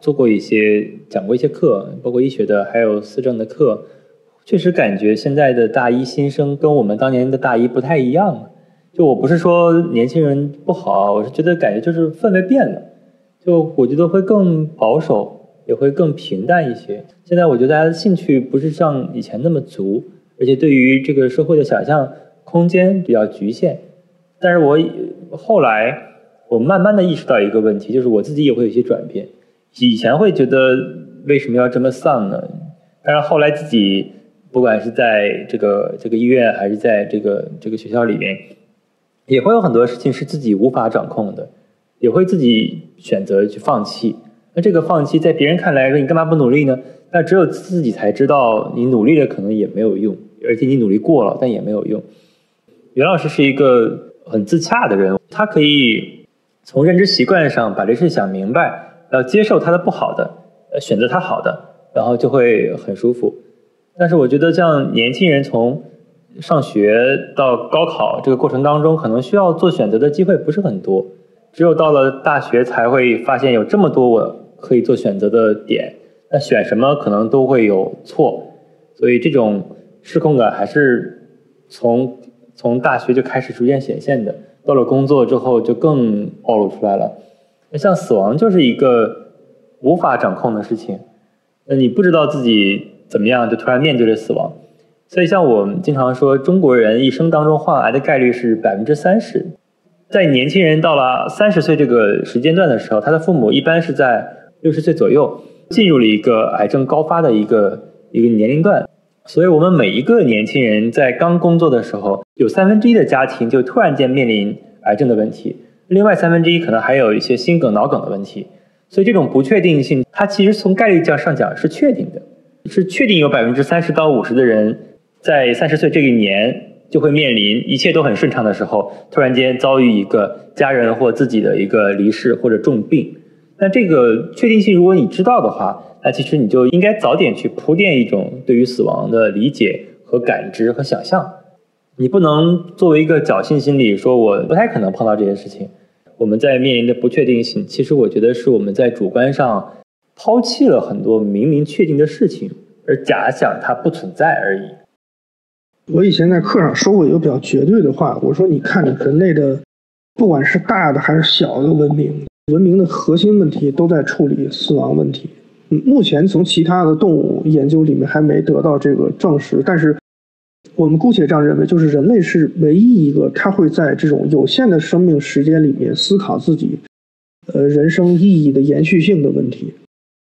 Speaker 3: 做过一些讲过一些课，包括医学的，还有思政的课，确实感觉现在的大一新生跟我们当年的大一不太一样。就我不是说年轻人不好，我是觉得感觉就是氛围变了。就我觉得会更保守，也会更平淡一些。现在我觉得大家的兴趣不是像以前那么足，而且对于这个社会的想象空间比较局限。但是我后来我慢慢的意识到一个问题，就是我自己也会有一些转变。以前会觉得为什么要这么丧呢？但是后来自己不管是在这个这个医院还是在这个这个学校里面，也会有很多事情是自己无法掌控的，也会自己选择去放弃。那这个放弃在别人看来说你干嘛不努力呢？那只有自己才知道你努力了可能也没有用，而且你努力过了但也没有用。袁老师是一个很自洽的人，他可以从认知习惯上把这事想明白。要接受他的不好的，呃，选择他好的，然后就会很舒服。但是我觉得，像年轻人从上学到高考这个过程当中，可能需要做选择的机会不是很多。只有到了大学，才会发现有这么多我可以做选择的点。那选什么可能都会有错，所以这种失控感还是从从大学就开始逐渐显现的。到了工作之后，就更暴露出来了。那像死亡就是一个无法掌控的事情，那你不知道自己怎么样，就突然面对着死亡。所以像我们经常说，中国人一生当中患癌的概率是百分之三十。在年轻人到了三十岁这个时间段的时候，他的父母一般是在六十岁左右进入了一个癌症高发的一个一个年龄段。所以我们每一个年轻人在刚工作的时候，有三分之一的家庭就突然间面临癌症的问题，另外三分之一可能还有一些心梗、脑梗的问题。所以这种不确定性，它其实从概率上讲是确定的，是确定有百分之三十到五十的人在三十岁这一年就会面临一切都很顺畅的时候，突然间遭遇一个家人或自己的一个离世或者重病。那这个确定性，如果你知道的话，那其实你就应该早点去铺垫一种对于死亡的理解和感知和想象。你不能作为一个侥幸心理，说我不太可能碰到这些事情。我们在面临的不确定性，其实我觉得是我们在主观上抛弃了很多明明确定的事情，而假想它不存在而已。
Speaker 2: 我以前在课上说过一个比较绝对的话，我说你看人类的，不管是大的还是小的文明，文明的核心问题都在处理死亡问题。目前从其他的动物研究里面还没得到这个证实，但是。我们姑且这样认为，就是人类是唯一一个他会在这种有限的生命时间里面思考自己，呃，人生意义的延续性的问题。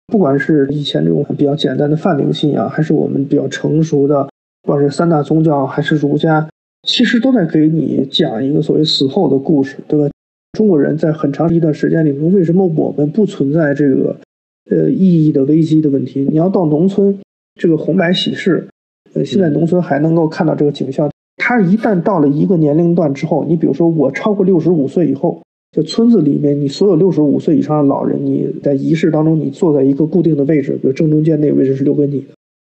Speaker 2: 不管是以前这种比较简单的泛灵信仰，还是我们比较成熟的，不管是三大宗教还是儒家，其实都在给你讲一个所谓死后的故事，对吧？中国人在很长一段时间里面，为什么我们不存在这个呃意义的危机的问题？你要到农村，这个红白喜事。呃，现在农村还能够看到这个景象。他一旦到了一个年龄段之后，你比如说我超过六十五岁以后，就村子里面你所有六十五岁以上的老人，你在仪式当中你坐在一个固定的位置，比如正中间那个位置是留给你的。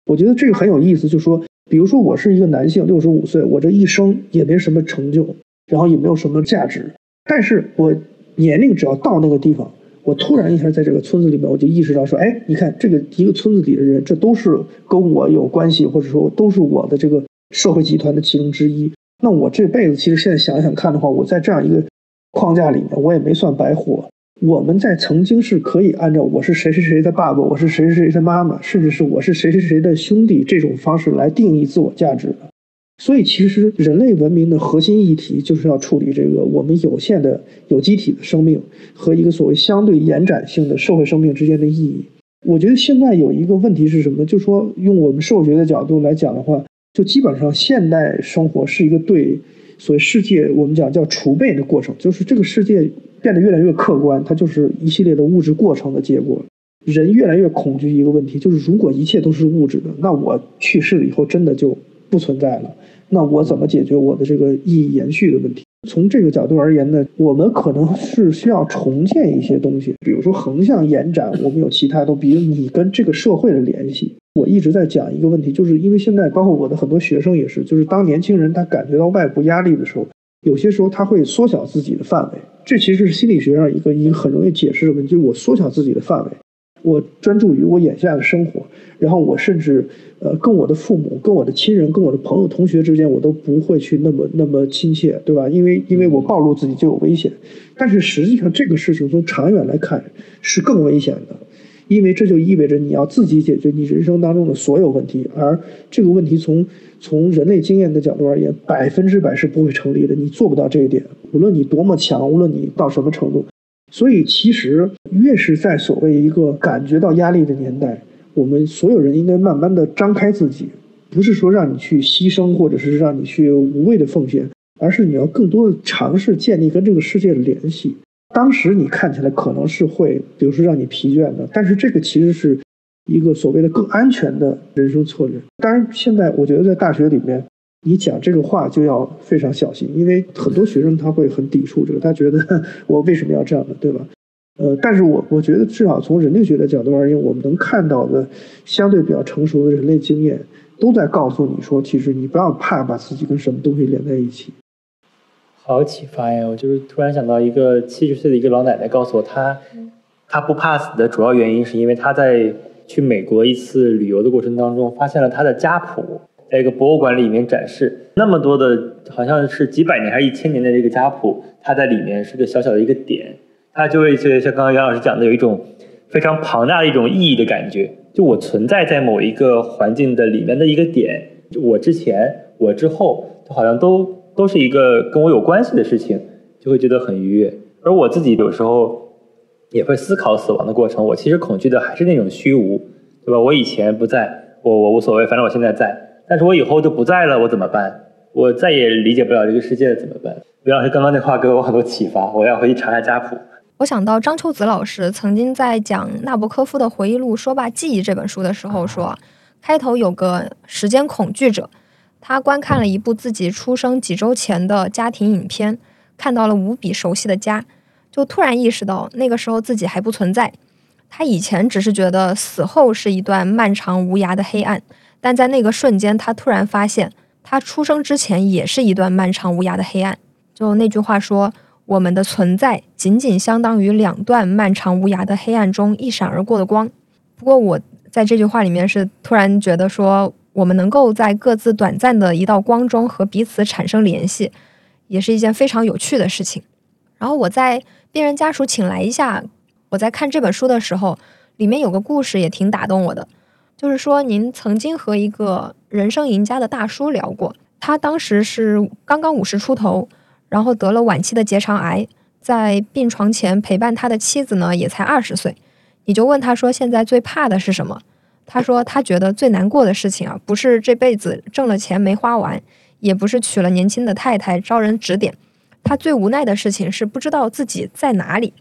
Speaker 2: 我觉得这个很有意思，就说，比如说我是一个男性，六十五岁，我这一生也没什么成就，然后也没有什么价值，但是我年龄只要到那个地方。我突然一下在这个村子里面，我就意识到说，哎，你看这个一个村子里的人，这都是跟我有关系，或者说都是我的这个社会集团的其中之一。那我这辈子其实现在想想看的话，我在这样一个框架里面，我也没算白活。我们在曾经是可以按照我是谁谁谁的爸爸，我是谁谁谁的妈妈，甚至是我是谁谁谁的兄弟这种方式来定义自我价值的。所以，其实人类文明的核心议题就是要处理这个我们有限的有机体的生命和一个所谓相对延展性的社会生命之间的意义。我觉得现在有一个问题是什么？就是说用我们社会学的角度来讲的话，就基本上现代生活是一个对所谓世界我们讲叫储备的过程，就是这个世界变得越来越客观，它就是一系列的物质过程的结果。人越来越恐惧一个问题，就是如果一切都是物质的，那我去世了以后真的就。不存在了，那我怎么解决我的这个意义延续的问题？从这个角度而言呢，我们可能是需要重建一些东西，比如说横向延展，我们有其他都，比如你跟这个社会的联系。我一直在讲一个问题，就是因为现在包括我的很多学生也是，就是当年轻人他感觉到外部压力的时候，有些时候他会缩小自己的范围，这其实是心理学上一个一个很容易解释的问题，就是我缩小自己的范围。我专注于我眼下的生活，然后我甚至，呃，跟我的父母、跟我的亲人、跟我的朋友、同学之间，我都不会去那么那么亲切，对吧？因为因为我暴露自己就有危险。但是实际上这个事情从长远来看是更危险的，因为这就意味着你要自己解决你人生当中的所有问题，而这个问题从从人类经验的角度而言，百分之百是不会成立的，你做不到这一点。无论你多么强，无论你到什么程度。所以，其实越是在所谓一个感觉到压力的年代，我们所有人应该慢慢的张开自己，不是说让你去牺牲，或者是让你去无谓的奉献，而是你要更多的尝试建立跟这个世界的联系。当时你看起来可能是会，比如说让你疲倦的，但是这个其实是一个所谓的更安全的人生策略。当然，现在我觉得在大学里面。你讲这个话就要非常小心，因为很多学生他会很抵触这个，他觉得 [LAUGHS] 我为什么要这样呢？对吧？呃，但是我我觉得至少从人类学的角度而言，我们能看到的相对比较成熟的人类经验，都在告诉你说，其实你不要怕把自己跟什么东西连在一起。
Speaker 3: 好启发呀！我就是突然想到一个七十岁的一个老奶奶告诉我，她她不怕死的主要原因是因为她在去美国一次旅游的过程当中，发现了她的家谱。在一个博物馆里面展示那么多的，好像是几百年还是一千年的这个家谱，她在里面是个小小的一个点，它就会觉得像刚刚袁老师讲的，有一种非常庞大的一种意义的感觉。就我存在在某一个环境的里面的一个点，我之前我之后，好像都都是一个跟我有关系的事情，就会觉得很愉悦。而我自己有时候也会思考死亡的过程，我其实恐惧的还是那种虚无，对吧？我以前不在，我我无所谓，反正我现在在。但是我以后就不在了，我怎么办？我再也理解不了这个世界，怎么办？刘老师刚刚那话给我很多启发，我要回去查查家谱。
Speaker 4: 我想到张秋子老师曾经在讲纳博科夫的回忆录《说吧记忆》这本书的时候说，开头有个时间恐惧者，他观看了一部自己出生几周前的家庭影片，看到了无比熟悉的家，就突然意识到那个时候自己还不存在。他以前只是觉得死后是一段漫长无涯的黑暗，但在那个瞬间，他突然发现，他出生之前也是一段漫长无涯的黑暗。就那句话说：“我们的存在仅仅相当于两段漫长无涯的黑暗中一闪而过的光。”不过，我在这句话里面是突然觉得说，我们能够在各自短暂的一道光中和彼此产生联系，也是一件非常有趣的事情。然后我在病人家属请来一下。我在看这本书的时候，里面有个故事也挺打动我的，就是说您曾经和一个人生赢家的大叔聊过，他当时是刚刚五十出头，然后得了晚期的结肠癌，在病床前陪伴他的妻子呢也才二十岁，你就问他说现在最怕的是什么？他说他觉得最难过的事情啊，不是这辈子挣了钱没花完，也不是娶了年轻的太太招人指点，他最无奈的事情是不知道自己在哪里。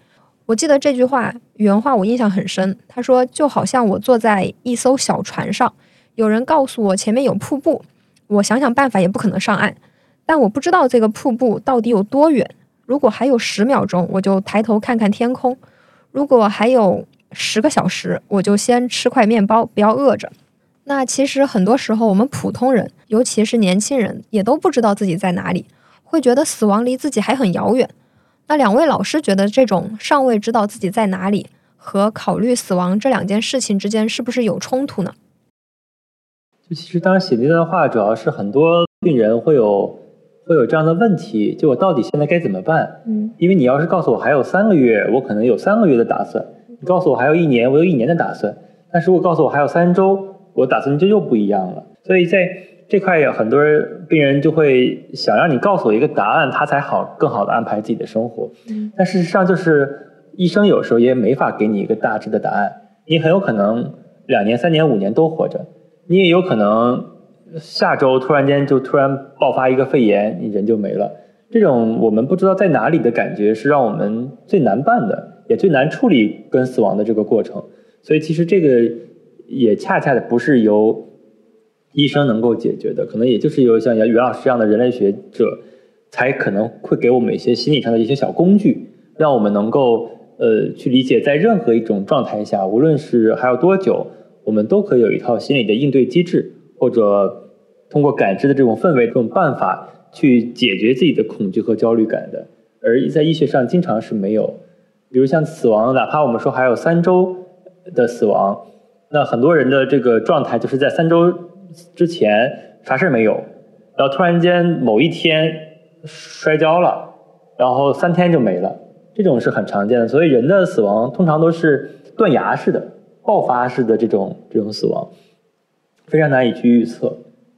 Speaker 4: 我记得这句话原话，我印象很深。他说：“就好像我坐在一艘小船上，有人告诉我前面有瀑布，我想想办法也不可能上岸，但我不知道这个瀑布到底有多远。如果还有十秒钟，我就抬头看看天空；如果还有十个小时，我就先吃块面包，不要饿着。那其实很多时候，我们普通人，尤其是年轻人，也都不知道自己在哪里，会觉得死亡离自己还很遥远。”那两位老师觉得，这种尚未知道自己在哪里和考虑死亡这两件事情之间是不是有冲突呢？
Speaker 3: 就其实当时写这段话，主要是很多病人会有会有这样的问题：就我到底现在该怎么办？
Speaker 4: 嗯，
Speaker 3: 因为你要是告诉我还有三个月，我可能有三个月的打算；你告诉我还有一年，我有一年的打算。但是如果告诉我还有三周，我打算就又不一样了。所以在这块有很多人病人就会想让你告诉我一个答案，他才好更好的安排自己的生活。但事实上就是医生有时候也没法给你一个大致的答案。你很有可能两年、三年、五年都活着，你也有可能下周突然间就突然爆发一个肺炎，你人就没了。这种我们不知道在哪里的感觉是让我们最难办的，也最难处理跟死亡的这个过程。所以其实这个也恰恰的不是由。医生能够解决的，可能也就是由像袁老师这样的人类学者，才可能会给我们一些心理上的一些小工具，让我们能够呃去理解，在任何一种状态下，无论是还有多久，我们都可以有一套心理的应对机制，或者通过感知的这种氛围、这种办法去解决自己的恐惧和焦虑感的。而在医学上，经常是没有，比如像死亡，哪怕我们说还有三周的死亡，那很多人的这个状态就是在三周。之前啥事没有，然后突然间某一天摔跤了，然后三天就没了，这种是很常见的。所以人的死亡通常都是断崖式的、爆发式的这种这种死亡，非常难以去预测。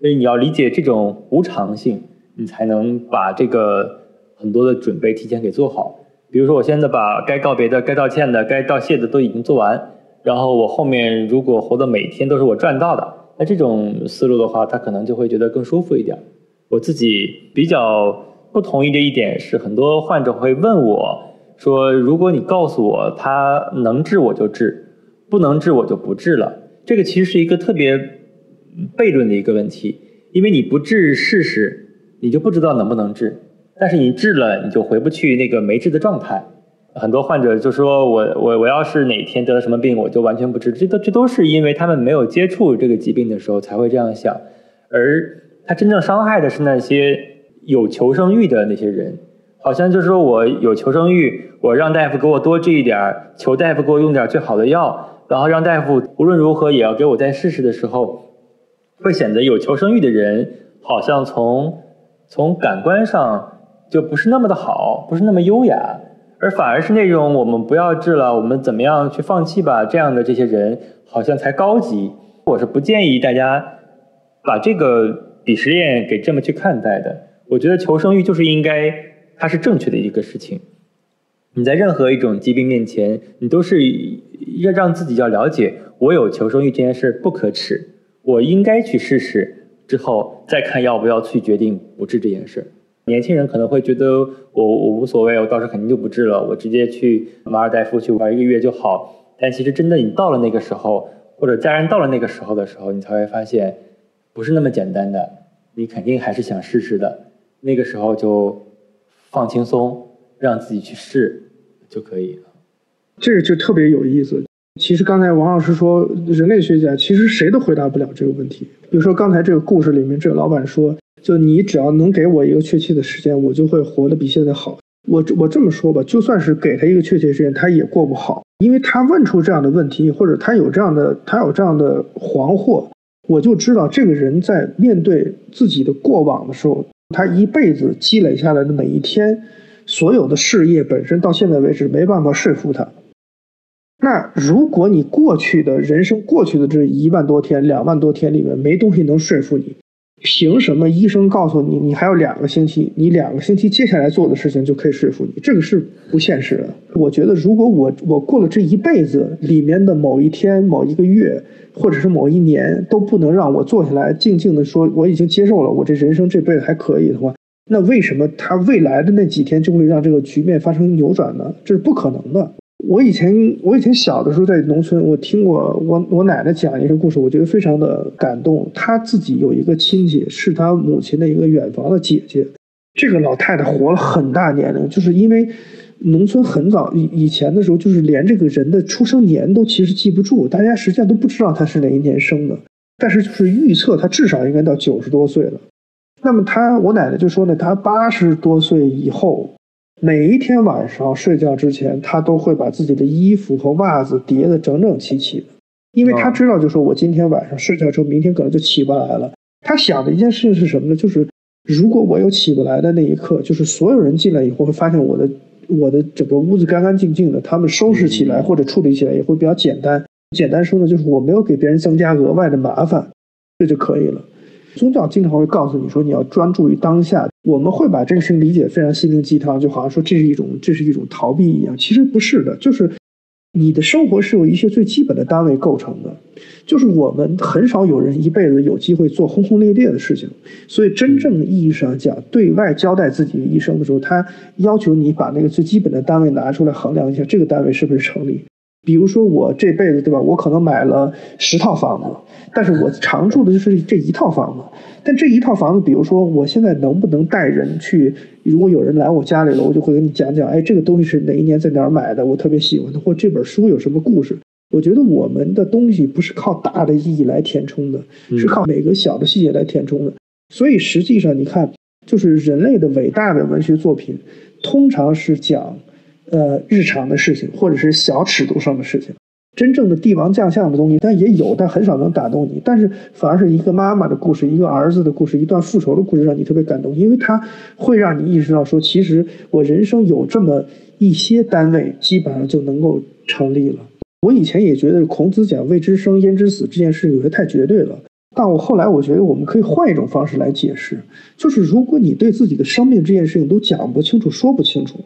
Speaker 3: 所以你要理解这种无常性，你才能把这个很多的准备提前给做好。比如说，我现在把该告别的、该道歉的、该道谢的都已经做完，然后我后面如果活的每天都是我赚到的。那这种思路的话，他可能就会觉得更舒服一点。我自己比较不同意的一点是，很多患者会问我说：“如果你告诉我他能治，我就治；不能治，我就不治了。”这个其实是一个特别悖论的一个问题，因为你不治试试，你就不知道能不能治；但是你治了，你就回不去那个没治的状态。很多患者就说我我我要是哪天得了什么病，我就完全不治。这都这都是因为他们没有接触这个疾病的时候才会这样想，而他真正伤害的是那些有求生欲的那些人。好像就是说我有求生欲，我让大夫给我多治一点，求大夫给我用点最好的药，然后让大夫无论如何也要给我再试试的时候，会显得有求生欲的人好像从从感官上就不是那么的好，不是那么优雅。而反而是那种我们不要治了，我们怎么样去放弃吧？这样的这些人好像才高级。我是不建议大家把这个鄙视链给这么去看待的。我觉得求生欲就是应该它是正确的一个事情。你在任何一种疾病面前，你都是要让自己要了解，我有求生欲这件事不可耻，我应该去试试，之后再看要不要去决定不治这件事。年轻人可能会觉得我我无所谓，我到时候肯定就不治了，我直接去马尔代夫去玩一个月就好。但其实真的你到了那个时候，或者家人到了那个时候的时候，你才会发现不是那么简单的，你肯定还是想试试的。那个时候就放轻松，让自己去试就可以了。
Speaker 2: 这个就特别有意思。其实刚才王老师说，人类学家其实谁都回答不了这个问题。比如说刚才这个故事里面，这个老板说，就你只要能给我一个确切的时间，我就会活得比现在好。我我这么说吧，就算是给他一个确切时间，他也过不好，因为他问出这样的问题，或者他有这样的他有这样的惶惑，我就知道这个人在面对自己的过往的时候，他一辈子积累下来的每一天，所有的事业本身到现在为止没办法说服他。那如果你过去的人生过去的这一万多天、两万多天里面没东西能说服你，凭什么医生告诉你你还有两个星期，你两个星期接下来做的事情就可以说服你？这个是不现实的。我觉得如果我我过了这一辈子里面的某一天、某一个月，或者是某一年都不能让我坐下来静静的说我已经接受了，我这人生这辈子还可以的话，那为什么他未来的那几天就会让这个局面发生扭转呢？这是不可能的。我以前我以前小的时候在农村，我听过我我奶奶讲一个故事，我觉得非常的感动。她自己有一个亲戚，是她母亲的一个远房的姐姐。这个老太太活了很大年龄，就是因为农村很早以以前的时候，就是连这个人的出生年都其实记不住，大家实际上都不知道她是哪一年生的。但是就是预测她至少应该到九十多岁了。那么她我奶奶就说呢，她八十多岁以后。每一天晚上睡觉之前，他都会把自己的衣服和袜子叠得整整齐齐的，因为他知道，就说我今天晚上睡觉之后，明天可能就起不来了。他想的一件事情是什么呢？就是如果我有起不来的那一刻，就是所有人进来以后会发现我的我的整个屋子干干净净的，他们收拾起来或者处理起来也会比较简单。简单说呢，就是我没有给别人增加额外的麻烦，这就可以了。宗教经常会告诉你说，你要专注于当下。我们会把这个事情理解非常心灵鸡汤，就好像说这是一种这是一种逃避一样。其实不是的，就是你的生活是由一些最基本的单位构成的。就是我们很少有人一辈子有机会做轰轰烈烈的事情，所以真正意义上讲，对外交代自己的一生的时候，他要求你把那个最基本的单位拿出来衡量一下，这个单位是不是成立。比如说我这辈子对吧，我可能买了十套房子，但是我常住的就是这一套房子。但这一套房子，比如说我现在能不能带人去？如果有人来我家里了，我就会跟你讲讲，哎，这个东西是哪一年在哪儿买的，我特别喜欢的，或这本书有什么故事。我觉得我们的东西不是靠大的意义来填充的，是靠每个小的细节来填充的。所以实际上你看，就是人类的伟大的文学作品，通常是讲。呃，日常的事情，或者是小尺度上的事情，真正的帝王将相的东西，但也有，但很少能打动你。但是反而是一个妈妈的故事，一个儿子的故事，一段复仇的故事，让你特别感动，因为它会让你意识到说，其实我人生有这么一些单位，基本上就能够成立了。我以前也觉得孔子讲“未知生焉知死”这件事有些太绝对了，但我后来我觉得我们可以换一种方式来解释，就是如果你对自己的生命这件事情都讲不清楚、说不清楚。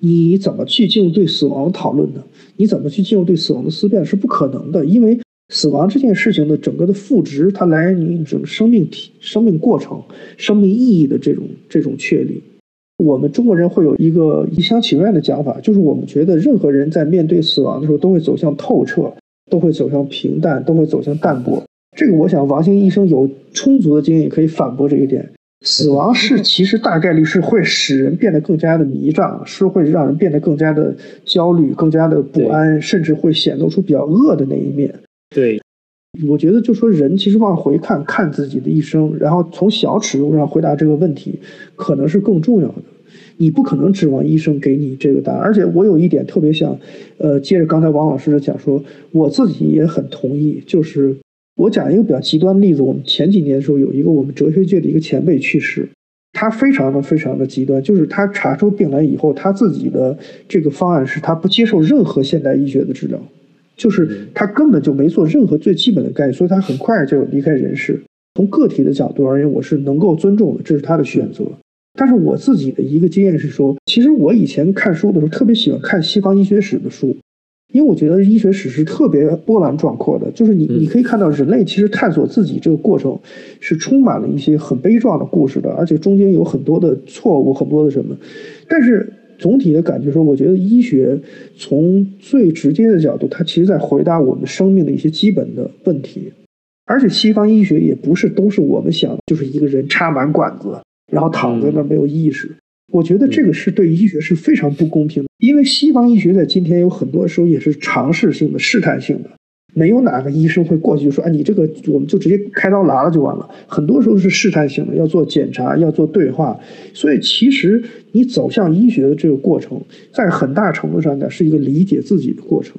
Speaker 2: 你怎么去进入对死亡讨论呢？你怎么去进入对死亡的思辨是不可能的，因为死亡这件事情的整个的赋值，它来源于一种生命体、生命过程、生命意义的这种这种确立。我们中国人会有一个一厢情愿的讲法，就是我们觉得任何人在面对死亡的时候都会走向透彻，都会走向平淡，都会走向淡泊。这个我想王兴医生有充足的经验可以反驳这一点。死亡是其实大概率是会使人变得更加的迷障，是会让人变得更加的焦虑、更加的不安，甚至会显露出比较恶的那一面。
Speaker 3: 对，
Speaker 2: 我觉得就说人其实往回看看自己的一生，然后从小尺度上回答这个问题，可能是更重要的。你不可能指望医生给你这个答案。而且我有一点特别想，呃，接着刚才王老师的讲说，我自己也很同意，就是。我讲一个比较极端的例子，我们前几年的时候有一个我们哲学界的一个前辈去世，他非常的非常的极端，就是他查出病来以后，他自己的这个方案是他不接受任何现代医学的治疗，就是他根本就没做任何最基本的概念，所以他很快就离开人世。从个体的角度而言，我是能够尊重的，这是他的选择。但是我自己的一个经验是说，其实我以前看书的时候特别喜欢看西方医学史的书。因为我觉得医学史是特别波澜壮阔的，就是你你可以看到人类其实探索自己这个过程是充满了一些很悲壮的故事的，而且中间有很多的错误，很多的什么。但是总体的感觉说，我觉得医学从最直接的角度，它其实在回答我们生命的一些基本的问题。而且西方医学也不是都是我们想，就是一个人插满管子，然后躺在那没有意识。我觉得这个是对医学是非常不公平的，因为西方医学在今天有很多时候也是尝试性的、试探性的，没有哪个医生会过去就说：“啊，你这个我们就直接开刀拿了就完了。”很多时候是试探性的，要做检查，要做对话。所以其实你走向医学的这个过程，在很大程度上呢是一个理解自己的过程。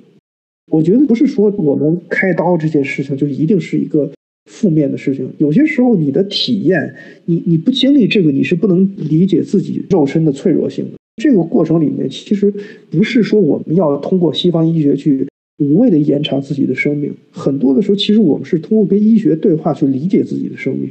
Speaker 2: 我觉得不是说我们开刀这件事情就一定是一个。负面的事情，有些时候你的体验，你你不经历这个，你是不能理解自己肉身的脆弱性的。这个过程里面，其实不是说我们要通过西方医学去无谓的延长自己的生命，很多的时候，其实我们是通过跟医学对话去理解自己的生命。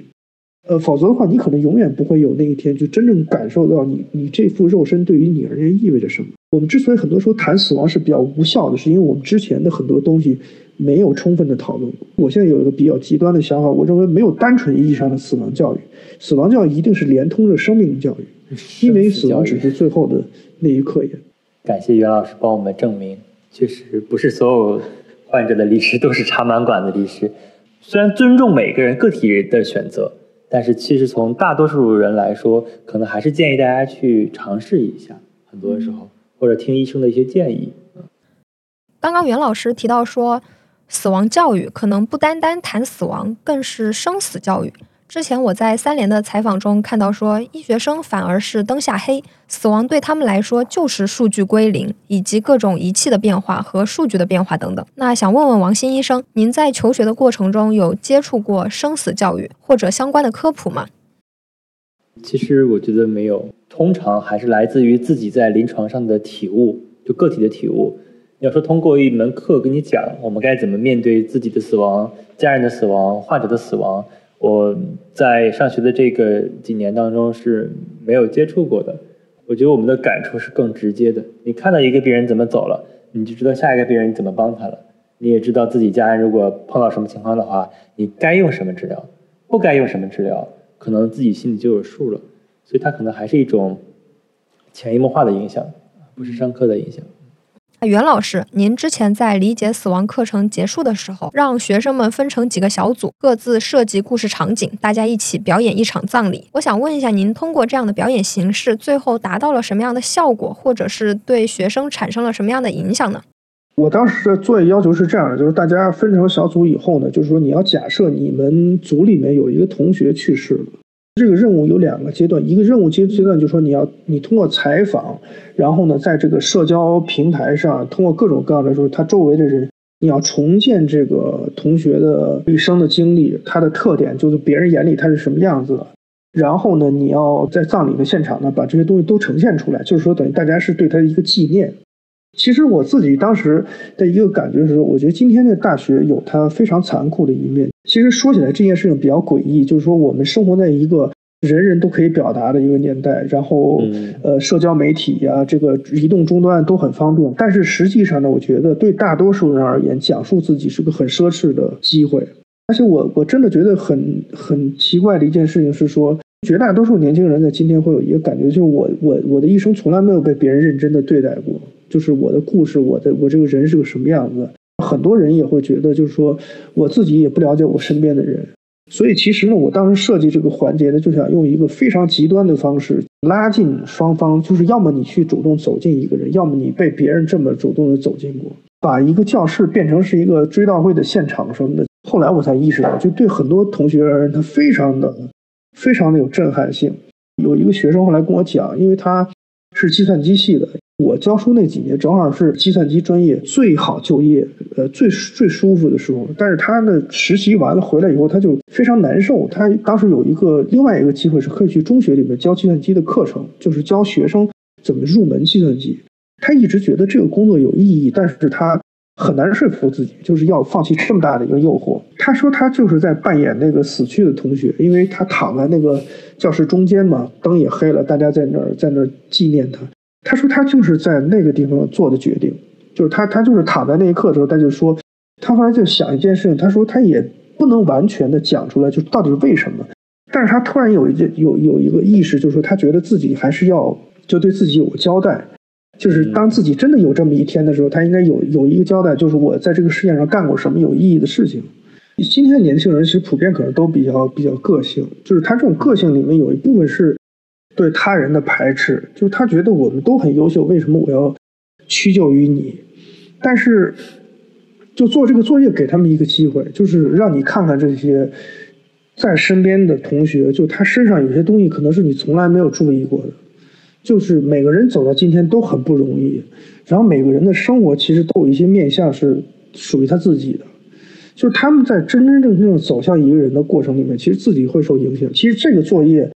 Speaker 2: 呃，否则的话，你可能永远不会有那一天，就真正感受到你你这副肉身对于你而言意味着什么。我们之所以很多时候谈死亡是比较无效的，是因为我们之前的很多东西。没有充分的讨论。我现在有一个比较极端的想法，我认为没有单纯意义上的死亡教育，死亡教育一定是连通着生命的教育，因为死亡只是最后的那一刻也。
Speaker 3: 感谢袁老师帮我们证明，确实不是所有患者的离世都是插满管的离世。虽然尊重每个人个体的选择，但是其实从大多数人来说，可能还是建议大家去尝试一下，很多时候或者听医生的一些建议。
Speaker 4: 刚刚袁老师提到说。死亡教育可能不单单谈死亡，更是生死教育。之前我在三联的采访中看到说，医学生反而是灯下黑，死亡对他们来说就是数据归零，以及各种仪器的变化和数据的变化等等。那想问问王鑫医生，您在求学的过程中有接触过生死教育或者相关的科普吗？
Speaker 3: 其实我觉得没有，通常还是来自于自己在临床上的体悟，就个体的体悟。要说通过一门课跟你讲，我们该怎么面对自己的死亡、家人的死亡、患者的死亡，我在上学的这个几年当中是没有接触过的。我觉得我们的感触是更直接的。你看到一个病人怎么走了，你就知道下一个病人你怎么帮他了。你也知道自己家人如果碰到什么情况的话，你该用什么治疗，不该用什么治疗，可能自己心里就有数了。所以它可能还是一种潜移默化的影响，不是上课的影响。
Speaker 4: 袁老师，您之前在理解死亡课程结束的时候，让学生们分成几个小组，各自设计故事场景，大家一起表演一场葬礼。我想问一下，您通过这样的表演形式，最后达到了什么样的效果，或者是对学生产生了什么样的影响呢？
Speaker 2: 我当时的作业要求是这样的，就是大家分成小组以后呢，就是说你要假设你们组里面有一个同学去世了。这个任务有两个阶段，一个任务阶阶段就是说你要你通过采访，然后呢，在这个社交平台上，通过各种各样的，就是他周围的人，你要重建这个同学的一生的经历，他的特点就是别人眼里他是什么样子的。然后呢，你要在葬礼的现场呢，把这些东西都呈现出来，就是说等于大家是对他的一个纪念。其实我自己当时的一个感觉是，我觉得今天的大学有它非常残酷的一面。其实说起来这件事情比较诡异，就是说我们生活在一个人人都可以表达的一个年代，然后呃社交媒体呀，这个移动终端都很方便。但是实际上呢，我觉得对大多数人而言，讲述自己是个很奢侈的机会。而且我我真的觉得很很奇怪的一件事情是说，绝大多数年轻人在今天会有一个感觉，就是我我我的一生从来没有被别人认真的对待过。就是我的故事，我的我这个人是个什么样子？很多人也会觉得，就是说我自己也不了解我身边的人，所以其实呢，我当时设计这个环节呢，就想用一个非常极端的方式拉近双方，就是要么你去主动走进一个人，要么你被别人这么主动的走进过，把一个教室变成是一个追悼会的现场什么的。后来我才意识到，就对很多同学而言，他非常的非常的有震撼性。有一个学生后来跟我讲，因为他是计算机系的。我教书那几年正好是计算机专业最好就业，呃，最最舒服的时候。但是他呢，实习完了回来以后，他就非常难受。他当时有一个另外一个机会是可以去中学里面教计算机的课程，就是教学生怎么入门计算机。他一直觉得这个工作有意义，但是他很难说服自己，就是要放弃这么大的一个诱惑。他说他就是在扮演那个死去的同学，因为他躺在那个教室中间嘛，灯也黑了，大家在那儿在那儿纪念他。他说他就是在那个地方做的决定，就是他他就是躺在那一刻的时候，他就说，他后来就想一件事情，他说他也不能完全的讲出来，就到底是为什么。但是他突然有一件有有一个意识，就是说他觉得自己还是要就对自己有个交代，就是当自己真的有这么一天的时候，他应该有有一个交代，就是我在这个世界上干过什么有意义的事情。今天的年轻人其实普遍可能都比较比较个性，就是他这种个性里面有一部分是对他人的排斥，就是他觉得我们都很优秀，为什么我要屈就于你？但是就做这个作业给他们一个机会，就是让你看看这些在身边的同学，就他身上有些东西可能是你从来没有注意过的，就是每个人走到今天都很不容易，然后每个人的生活其实都有一些面相是属于他自己的。就是他们在真真正正走向一个人的过程里面，其实自己会受影响。其实这个作业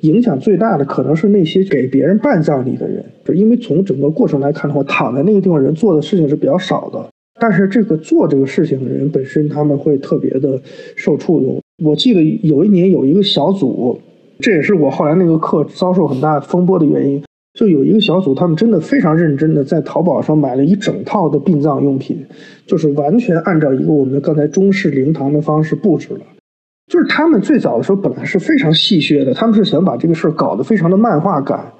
Speaker 2: 影响最大的可能是那些给别人办葬礼的人，就因为从整个过程来看的话，躺在那个地方人做的事情是比较少的。但是这个做这个事情的人本身，他们会特别的受触动。我记得有一年有一个小组，这也是我后来那个课遭受很大风波的原因。就有一个小组，他们真的非常认真的在淘宝上买了一整套的殡葬用品，就是完全按照一个我们刚才中式灵堂的方式布置了。就是他们最早的时候本来是非常戏谑的，他们是想把这个事儿搞得非常的漫画感，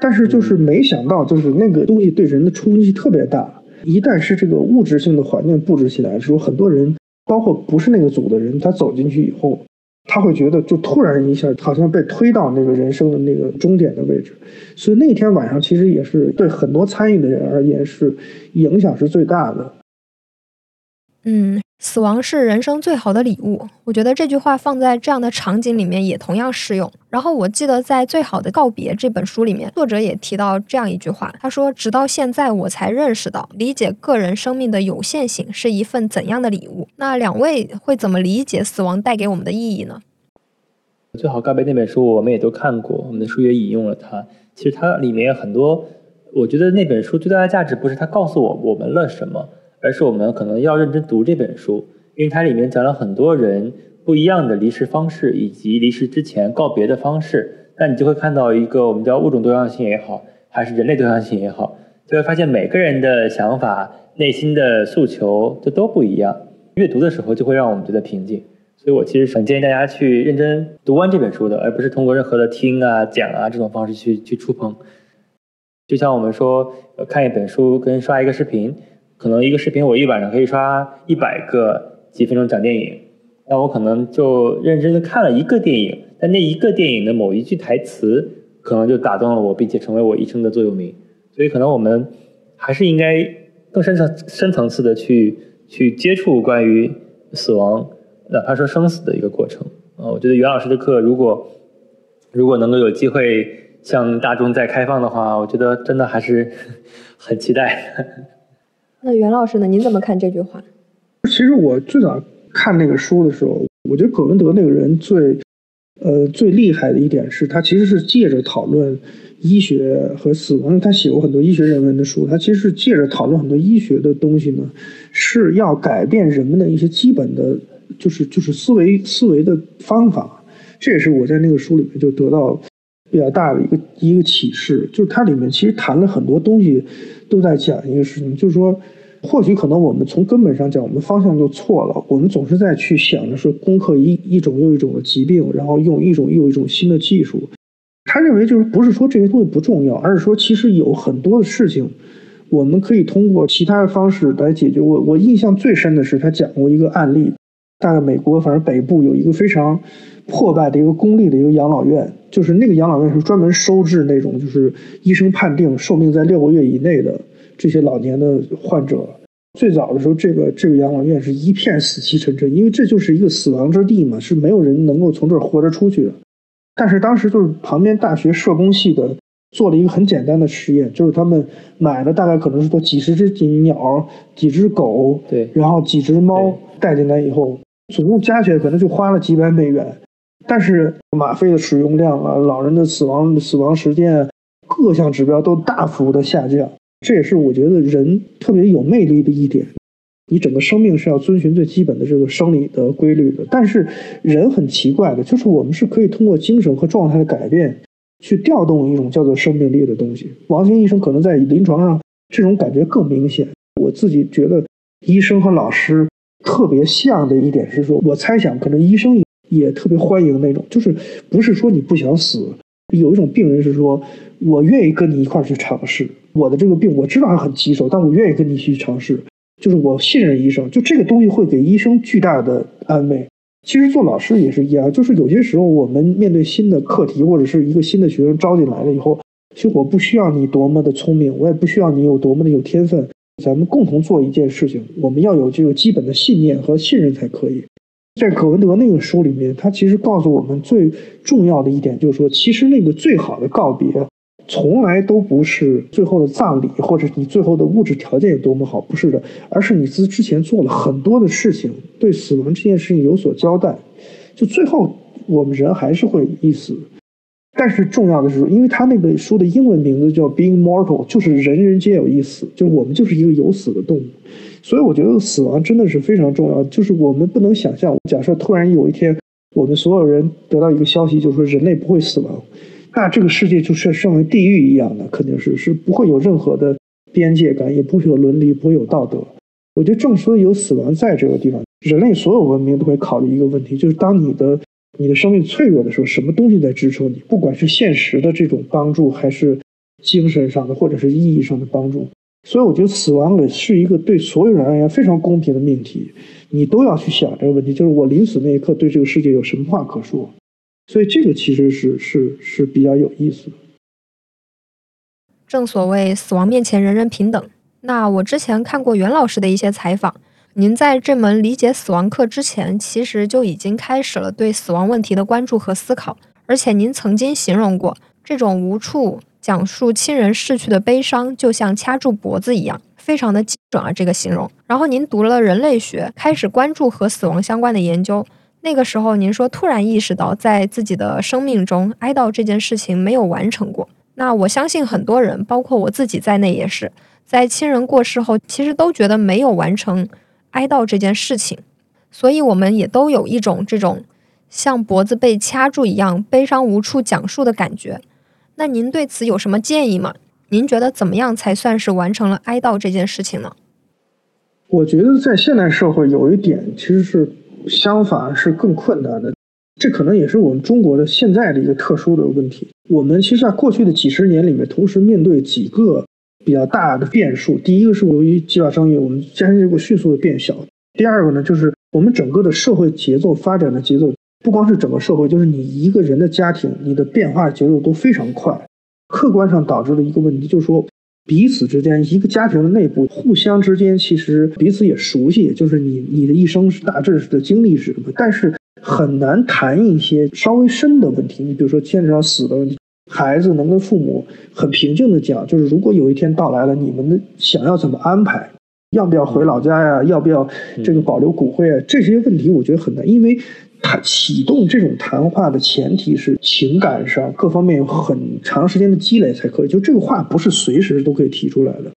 Speaker 2: 但是就是没想到，就是那个东西对人的冲击特别大。一旦是这个物质性的环境布置起来的时候，很多人，包括不是那个组的人，他走进去以后。他会觉得，就突然一下，好像被推到那个人生的那个终点的位置，所以那天晚上其实也是对很多参与的人而言是影响是最大的。
Speaker 4: 嗯。死亡是人生最好的礼物，我觉得这句话放在这样的场景里面也同样适用。然后我记得在《最好的告别》这本书里面，作者也提到这样一句话，他说：“直到现在，我才认识到，理解个人生命的有限性是一份怎样的礼物。”那两位会怎么理解死亡带给我们的意义呢？
Speaker 3: 《最好告别》那本书我们也都看过，我们的书也引用了它。其实它里面很多，我觉得那本书最大的价值不是它告诉我我们了什么。而是我们可能要认真读这本书，因为它里面讲了很多人不一样的离世方式，以及离世之前告别的方式。那你就会看到一个我们叫物种多样性也好，还是人类多样性也好，就会发现每个人的想法、内心的诉求这都不一样。阅读的时候就会让我们觉得平静。所以我其实很建议大家去认真读完这本书的，而不是通过任何的听啊、讲啊这种方式去去触碰。就像我们说，看一本书跟刷一个视频。可能一个视频我一晚上可以刷一百个几分钟讲电影，那我可能就认真的看了一个电影，但那一个电影的某一句台词可能就打动了我，并且成为我一生的座右铭。所以可能我们还是应该更深层深层次的去去接触关于死亡，哪怕说生死的一个过程啊。我觉得袁老师的课如果如果能够有机会向大众再开放的话，我觉得真的还是 [LAUGHS] 很期待。
Speaker 4: 那袁老师呢？您怎么看这句话？
Speaker 2: 其实我最早看那个书的时候，我觉得葛文德那个人最，呃，最厉害的一点是他其实是借着讨论医学和死亡，他写过很多医学人文的书，他其实是借着讨论很多医学的东西呢，是要改变人们的一些基本的，就是就是思维思维的方法。这也是我在那个书里面就得到比较大的一个一个启示，就是它里面其实谈了很多东西。都在讲一个事情，就是说，或许可能我们从根本上讲，我们方向就错了。我们总是在去想着说攻克一一种又一种的疾病，然后用一种又一种新的技术。他认为就是不是说这些东西不重要，而是说其实有很多的事情，我们可以通过其他的方式来解决。我我印象最深的是他讲过一个案例，大概美国反正北部有一个非常破败的一个公立的一个养老院。就是那个养老院是专门收治那种，就是医生判定寿命在六个月以内的这些老年的患者。最早的时候，这个这个养老院是一片死气沉沉，因为这就是一个死亡之地嘛，是没有人能够从这儿活着出去的。但是当时就是旁边大学社工系的做了一个很简单的实验，就是他们买了大概可能是说几十只鸟、几只狗，
Speaker 3: 对，
Speaker 2: 然后几只猫带进来以后，总共加起来可能就花了几百美元。但是吗啡的使用量啊，老人的死亡死亡时间，各项指标都大幅的下降。这也是我觉得人特别有魅力的一点。你整个生命是要遵循最基本的这个生理的规律的。但是人很奇怪的，就是我们是可以通过精神和状态的改变，去调动一种叫做生命力的东西。王兴医生可能在临床上这种感觉更明显。我自己觉得医生和老师特别像的一点是说，我猜想可能医生也特别欢迎那种，就是不是说你不想死，有一种病人是说我愿意跟你一块儿去尝试，我的这个病我知道它很棘手，但我愿意跟你去尝试，就是我信任医生，就这个东西会给医生巨大的安慰。其实做老师也是一样，就是有些时候我们面对新的课题或者是一个新的学生招进来了以后，其实我不需要你多么的聪明，我也不需要你有多么的有天分，咱们共同做一件事情，我们要有这个基本的信念和信任才可以。在葛文德那个书里面，他其实告诉我们最重要的一点就是说，其实那个最好的告别。从来都不是最后的葬礼，或者你最后的物质条件有多么好，不是的，而是你之之前做了很多的事情，对死亡这件事情有所交代。就最后我们人还是会一死，但是重要的是，因为他那个书的英文名字叫 Being Mortal，就是人人皆有一死，就是我们就是一个有死的动物。所以我觉得死亡真的是非常重要，就是我们不能想象，假设突然有一天我们所有人得到一个消息，就是说人类不会死亡。那这个世界就是像地狱一样的，肯定是是不会有任何的边界感，也不会有伦理，不会有道德。我觉得正所以有死亡在这个地方，人类所有文明都会考虑一个问题，就是当你的你的生命脆弱的时候，什么东西在支撑你？不管是现实的这种帮助，还是精神上的或者是意义上的帮助。所以我觉得死亡也是一个对所有人而言非常公平的命题，你都要去想这个问题，就是我临死那一刻对这个世界有什么话可说。所以这个其实是是是比较有意思的。
Speaker 4: 正所谓死亡面前人人平等。那我之前看过袁老师的一些采访，您在这门理解死亡课之前，其实就已经开始了对死亡问题的关注和思考。而且您曾经形容过，这种无处讲述亲人逝去的悲伤，就像掐住脖子一样，非常的精准啊这个形容。然后您读了人类学，开始关注和死亡相关的研究。那个时候，您说突然意识到，在自己的生命中，哀悼这件事情没有完成过。那我相信很多人，包括我自己在内，也是在亲人过世后，其实都觉得没有完成哀悼这件事情。所以，我们也都有一种这种像脖子被掐住一样，悲伤无处讲述的感觉。那您对此有什么建议吗？您觉得怎么样才算是完成了哀悼这件事情呢？
Speaker 2: 我觉得在现代社会，有一点其实是。相反是更困难的，这可能也是我们中国的现在的一个特殊的问题。我们其实，在过去的几十年里面，同时面对几个比较大的变数。第一个是由于计划生育，我们家庭结构迅速的变小；第二个呢，就是我们整个的社会节奏发展的节奏，不光是整个社会，就是你一个人的家庭，你的变化节奏都非常快。客观上导致了一个问题，就是说。彼此之间，一个家庭的内部，互相之间其实彼此也熟悉，就是你你的一生是大致的经历是什么，但是很难谈一些稍微深的问题。你比如说牵扯到死的问题，孩子能跟父母很平静的讲，就是如果有一天到来了，你们的想要怎么安排，要不要回老家呀，要不要这个保留骨灰啊，这些问题我觉得很难，因为。谈启动这种谈话的前提是情感上各方面有很长时间的积累才可以，就这个话不是随时都可以提出来的。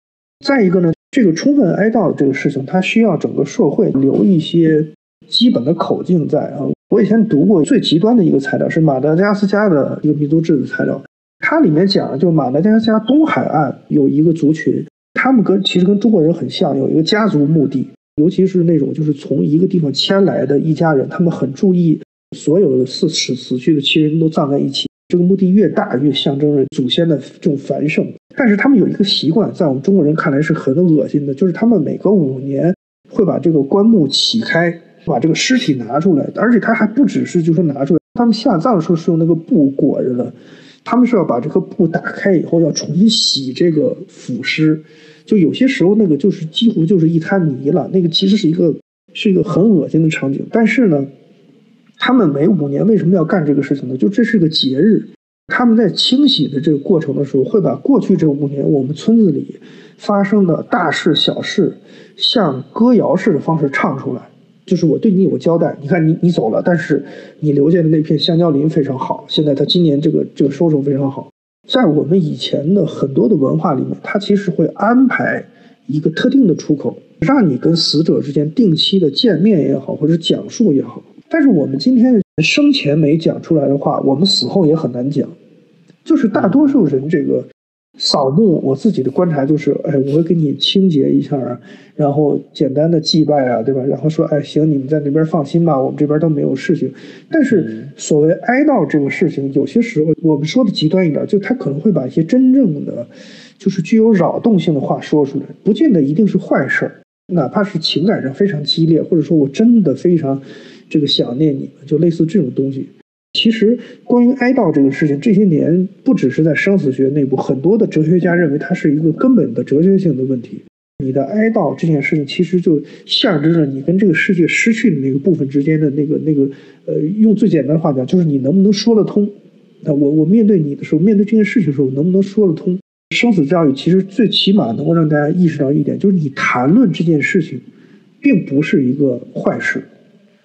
Speaker 2: 再一个呢，这个充分哀悼这个事情，它需要整个社会留一些基本的口径在啊。我以前读过最极端的一个材料是马达加斯加的一个民族志的材料，它里面讲的就马达加斯加东海岸有一个族群，他们跟其实跟中国人很像，有一个家族墓地。尤其是那种就是从一个地方迁来的一家人，他们很注意所有的死死死去的亲人都葬在一起。这个墓地越大，越象征着祖先的这种繁盛。但是他们有一个习惯，在我们中国人看来是很恶心的，就是他们每隔五年会把这个棺木起开，把这个尸体拿出来，而且他还不只是就是拿出来，他们下葬的时候是用那个布裹着的，他们是要把这个布打开以后要重新洗这个腐尸。就有些时候，那个就是几乎就是一滩泥了。那个其实是一个是一个很恶心的场景。但是呢，他们每五年为什么要干这个事情呢？就这是个节日，他们在清洗的这个过程的时候，会把过去这五年我们村子里发生的大事小事，像歌谣式的方式唱出来。就是我对你有个交代。你看，你你走了，但是你留下的那片香蕉林非常好。现在他今年这个这个收成非常好。在我们以前的很多的文化里面，它其实会安排一个特定的出口，让你跟死者之间定期的见面也好，或者讲述也好。但是我们今天生前没讲出来的话，我们死后也很难讲。就是大多数人这个扫墓，我自己的观察就是，哎，我会给你清洁一下啊，然后简单的祭拜啊，对吧？然后说，哎，行，你们在那边放心吧，我们这边都没有事情。但是所谓哀悼这个事情，有些时候我们说的极端一点，就他可能会把一些真正的，就是具有扰动性的话说出来，不见得一定是坏事儿，哪怕是情感上非常激烈，或者说我真的非常这个想念你们，就类似这种东西。其实，关于哀悼这个事情，这些年不只是在生死学内部，很多的哲学家认为它是一个根本的哲学性的问题。你的哀悼这件事情，其实就象征着你跟这个世界失去的那个部分之间的那个那个，呃，用最简单的话讲，就是你能不能说得通。那我我面对你的时候，面对这件事情的时候，能不能说得通？生死教育其实最起码能够让大家意识到一点，就是你谈论这件事情，并不是一个坏事，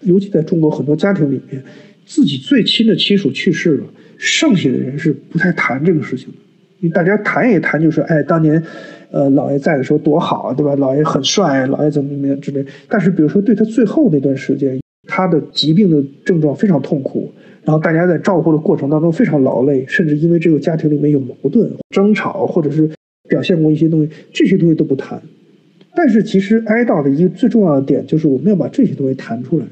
Speaker 2: 尤其在中国很多家庭里面。自己最亲的亲属去世了，剩下的人是不太谈这个事情的。因为大家谈也谈，就是哎，当年，呃，老爷在的时候多好啊，对吧？老爷很帅，老爷怎么怎么样之类。但是，比如说对他最后那段时间，他的疾病的症状非常痛苦，然后大家在照顾的过程当中非常劳累，甚至因为这个家庭里面有矛盾、争吵，或者是表现过一些东西，这些东西都不谈。但是，其实哀悼的一个最重要的点就是我们要把这些东西谈出来。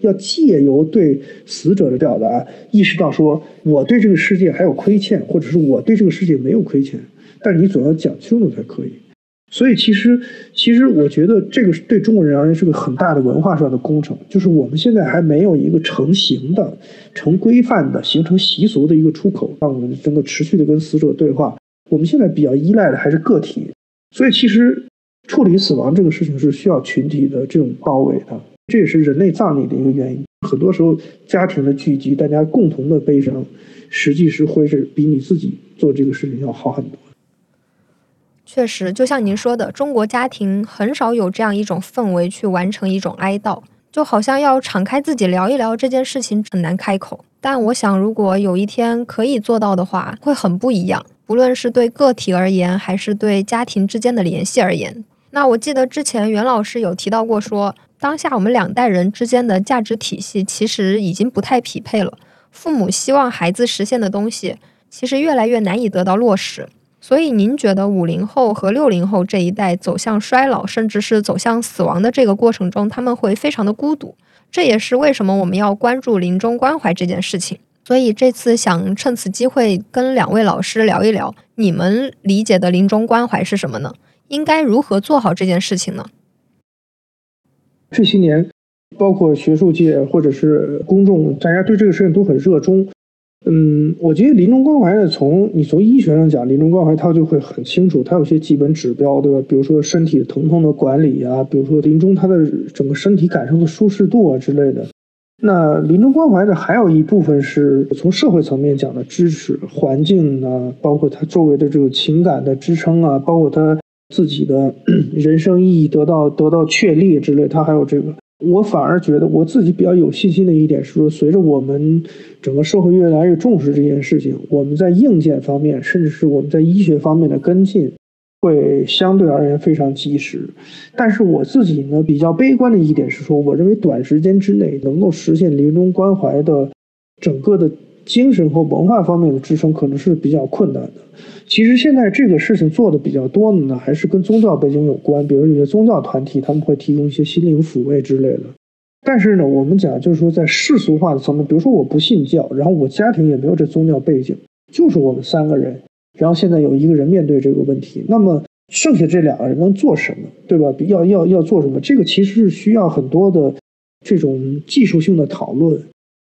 Speaker 2: 要借由对死者的表达，意识到说我对这个世界还有亏欠，或者是我对这个世界没有亏欠，但你总要讲清楚才可以。所以，其实，其实我觉得这个对中国人而言是个很大的文化上的工程，就是我们现在还没有一个成型的、成规范的、形成习俗的一个出口，让我们能够持续的跟死者对话。我们现在比较依赖的还是个体，所以其实处理死亡这个事情是需要群体的这种包围的。这也是人类葬礼的一个原因。很多时候，家庭的聚集，大家共同的悲伤，实际是会是比你自己做这个事情要好很多。
Speaker 4: 确实，就像您说的，中国家庭很少有这样一种氛围去完成一种哀悼，就好像要敞开自己聊一聊这件事情很难开口。但我想，如果有一天可以做到的话，会很不一样。不论是对个体而言，还是对家庭之间的联系而言。那我记得之前袁老师有提到过说。当下我们两代人之间的价值体系其实已经不太匹配了，父母希望孩子实现的东西，其实越来越难以得到落实。所以，您觉得五零后和六零后这一代走向衰老，甚至是走向死亡的这个过程中，他们会非常的孤独。这也是为什么我们要关注临终关怀这件事情。所以，这次想趁此机会跟两位老师聊一聊，你们理解的临终关怀是什么呢？应该如何做好这件事情呢？
Speaker 2: 这些年，包括学术界或者是公众，大家对这个事情都很热衷。嗯，我觉得临终关怀呢，从你从医学上讲，临终关怀它就会很清楚，它有些基本指标，对吧？比如说身体疼痛的管理啊，比如说临终他的整个身体感受的舒适度啊之类的。那临终关怀的还有一部分是从社会层面讲的支持环境啊，包括他周围的这个情感的支撑啊，包括他。自己的 [CLEARS THROAT] 人生意义得到得到确立之类，他还有这个，我反而觉得我自己比较有信心的一点是说，随着我们整个社会越来越重视这件事情，我们在硬件方面，甚至是我们在医学方面的跟进，会相对而言非常及时。但是我自己呢，比较悲观的一点是说，我认为短时间之内能够实现临终关怀的整个的。精神和文化方面的支撑可能是比较困难的。其实现在这个事情做的比较多的呢，还是跟宗教背景有关。比如有些宗教团体他们会提供一些心灵抚慰之类的。但是呢，我们讲就是说在世俗化的层面，比如说我不信教，然后我家庭也没有这宗教背景，就是我们三个人，然后现在有一个人面对这个问题，那么剩下这两个人能做什么，对吧？要要要做什么？这个其实是需要很多的这种技术性的讨论。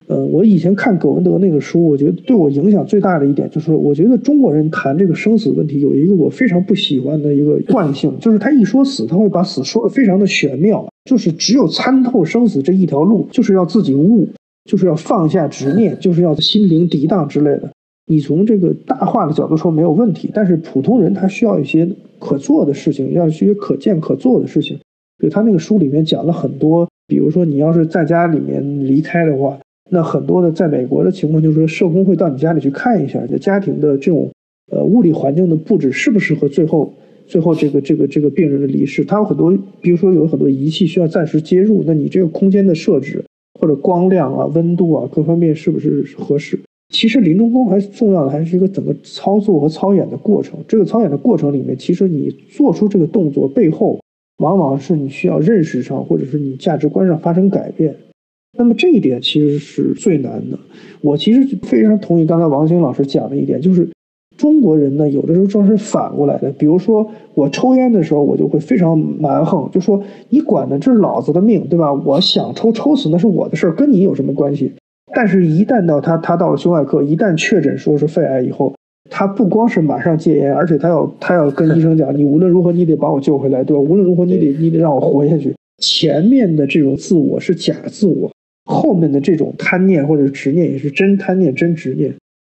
Speaker 2: 呃，我以前看葛文德那个书，我觉得对我影响最大的一点就是，我觉得中国人谈这个生死问题有一个我非常不喜欢的一个惯性，就是他一说死，他会把死说的非常的玄妙，就是只有参透生死这一条路，就是要自己悟，就是要放下执念，就是要心灵涤荡之类的。你从这个大话的角度说没有问题，但是普通人他需要一些可做的事情，要一些可见可做的事情。就他那个书里面讲了很多，比如说你要是在家里面离开的话。那很多的在美国的情况就是说，社工会到你家里去看一下，这家庭的这种呃物理环境的布置适不适合最后最后这个这个这个病人的离世。他有很多，比如说有很多仪器需要暂时接入，那你这个空间的设置或者光亮啊、温度啊各方面是不是合适？其实临终关怀重要的还是一个怎么操作和操演的过程。这个操演的过程里面，其实你做出这个动作背后，往往是你需要认识上或者是你价值观上发生改变。那么这一点其实是最难的。我其实非常同意刚才王兴老师讲的一点，就是中国人呢，有的时候正是反过来的。比如说我抽烟的时候，我就会非常蛮横，就说你管的这是老子的命，对吧？我想抽抽死那是我的事儿，跟你有什么关系？但是，一旦到他他到了胸外科，一旦确诊说是肺癌以后，他不光是马上戒烟，而且他要他要跟医生讲，你无论如何你得把我救回来，对吧？无论如何你得你得让我活下去。前面的这种自我是假自我，后面的这种贪念或者执念也是真贪念真执念。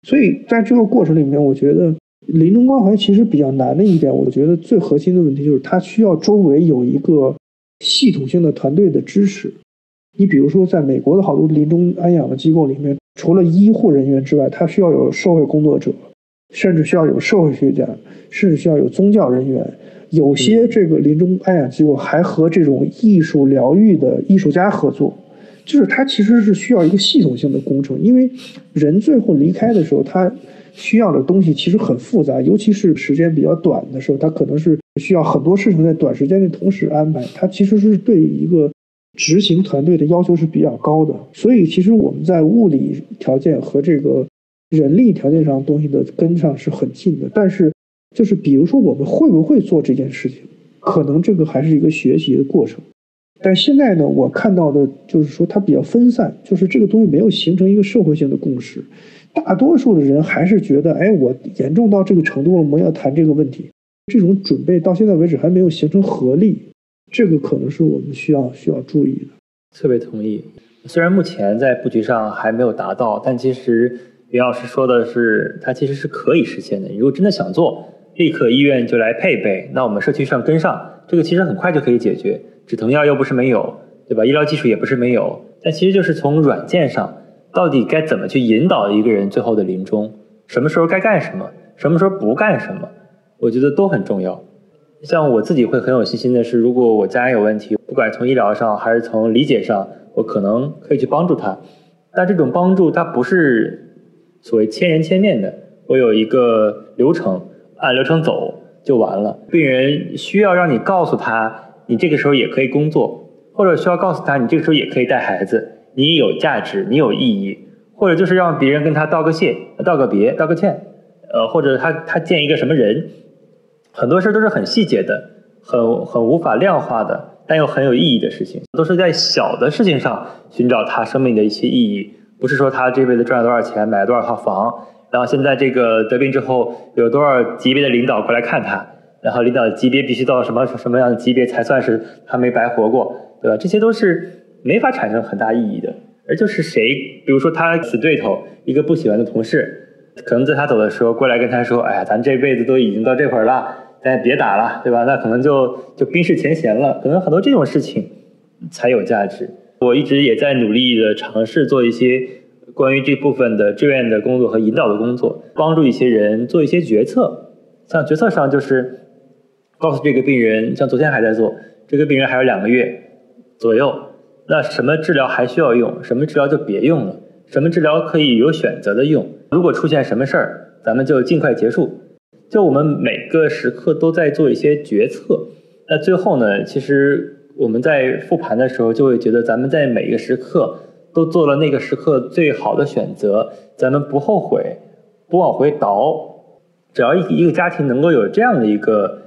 Speaker 2: 所以在这个过程里面，我觉得临终关怀其实比较难的一点，我觉得最核心的问题就是它需要周围有一个系统性的团队的支持。你比如说，在美国的好多临终安养的机构里面，除了医护人员之外，他需要有社会工作者，甚至需要有社会学家，甚至需要有宗教人员。有些这个临终安养机构还和这种艺术疗愈的艺术家合作，就是它其实是需要一个系统性的工程。因为人最后离开的时候，他需要的东西其实很复杂，尤其是时间比较短的时候，他可能是需要很多事情在短时间内同时安排。它其实是对一个。执行团队的要求是比较高的，所以其实我们在物理条件和这个人力条件上东西的跟上是很近的。但是，就是比如说我们会不会做这件事情，可能这个还是一个学习的过程。但现在呢，我看到的就是说它比较分散，就是这个东西没有形成一个社会性的共识。大多数的人还是觉得，哎，我严重到这个程度了，我们要谈这个问题。这种准备到现在为止还没有形成合力。这个可能是我们需要需要注意的。
Speaker 3: 特别同意。虽然目前在布局上还没有达到，但其实袁老师说的是，它其实是可以实现的。你如果真的想做，立刻医院就来配备，那我们社区上跟上，这个其实很快就可以解决。止疼药又不是没有，对吧？医疗技术也不是没有，但其实就是从软件上，到底该怎么去引导一个人最后的临终，什么时候该干什么，什么时候不干什么，我觉得都很重要。像我自己会很有信心的是，如果我家人有问题，不管从医疗上还是从理解上，我可能可以去帮助他。但这种帮助它不是所谓千人千面的，我有一个流程，按流程走就完了。病人需要让你告诉他，你这个时候也可以工作，或者需要告诉他，你这个时候也可以带孩子，你有价值，你有意义，或者就是让别人跟他道个谢、道个别、道个歉，呃，或者他他见一个什么人。很多事都是很细节的，很很无法量化的，但又很有意义的事情，都是在小的事情上寻找他生命的一些意义。不是说他这辈子赚了多少钱，买了多少套房，然后现在这个得病之后有多少级别的领导过来看他，然后领导级别必须到什么什么样的级别才算是他没白活过，对吧？这些都是没法产生很大意义的。而就是谁，比如说他死对头，一个不喜欢的同事，可能在他走的时候过来跟他说：“哎呀，咱这辈子都已经到这会儿了。”咱也别打了，对吧？那可能就就冰释前嫌了。可能很多这种事情才有价值。我一直也在努力的尝试做一些关于这部分的志愿的工作和引导的工作，帮助一些人做一些决策。像决策上就是告诉这个病人，像昨天还在做，这个病人还有两个月左右，那什么治疗还需要用，什么治疗就别用了，什么治疗可以有选择的用。如果出现什么事儿，咱们就尽快结束。就我们每个时刻都在做一些决策，那最后呢，其实我们在复盘的时候就会觉得，咱们在每一个时刻都做了那个时刻最好的选择，咱们不后悔，不往回倒，只要一一个家庭能够有这样的一个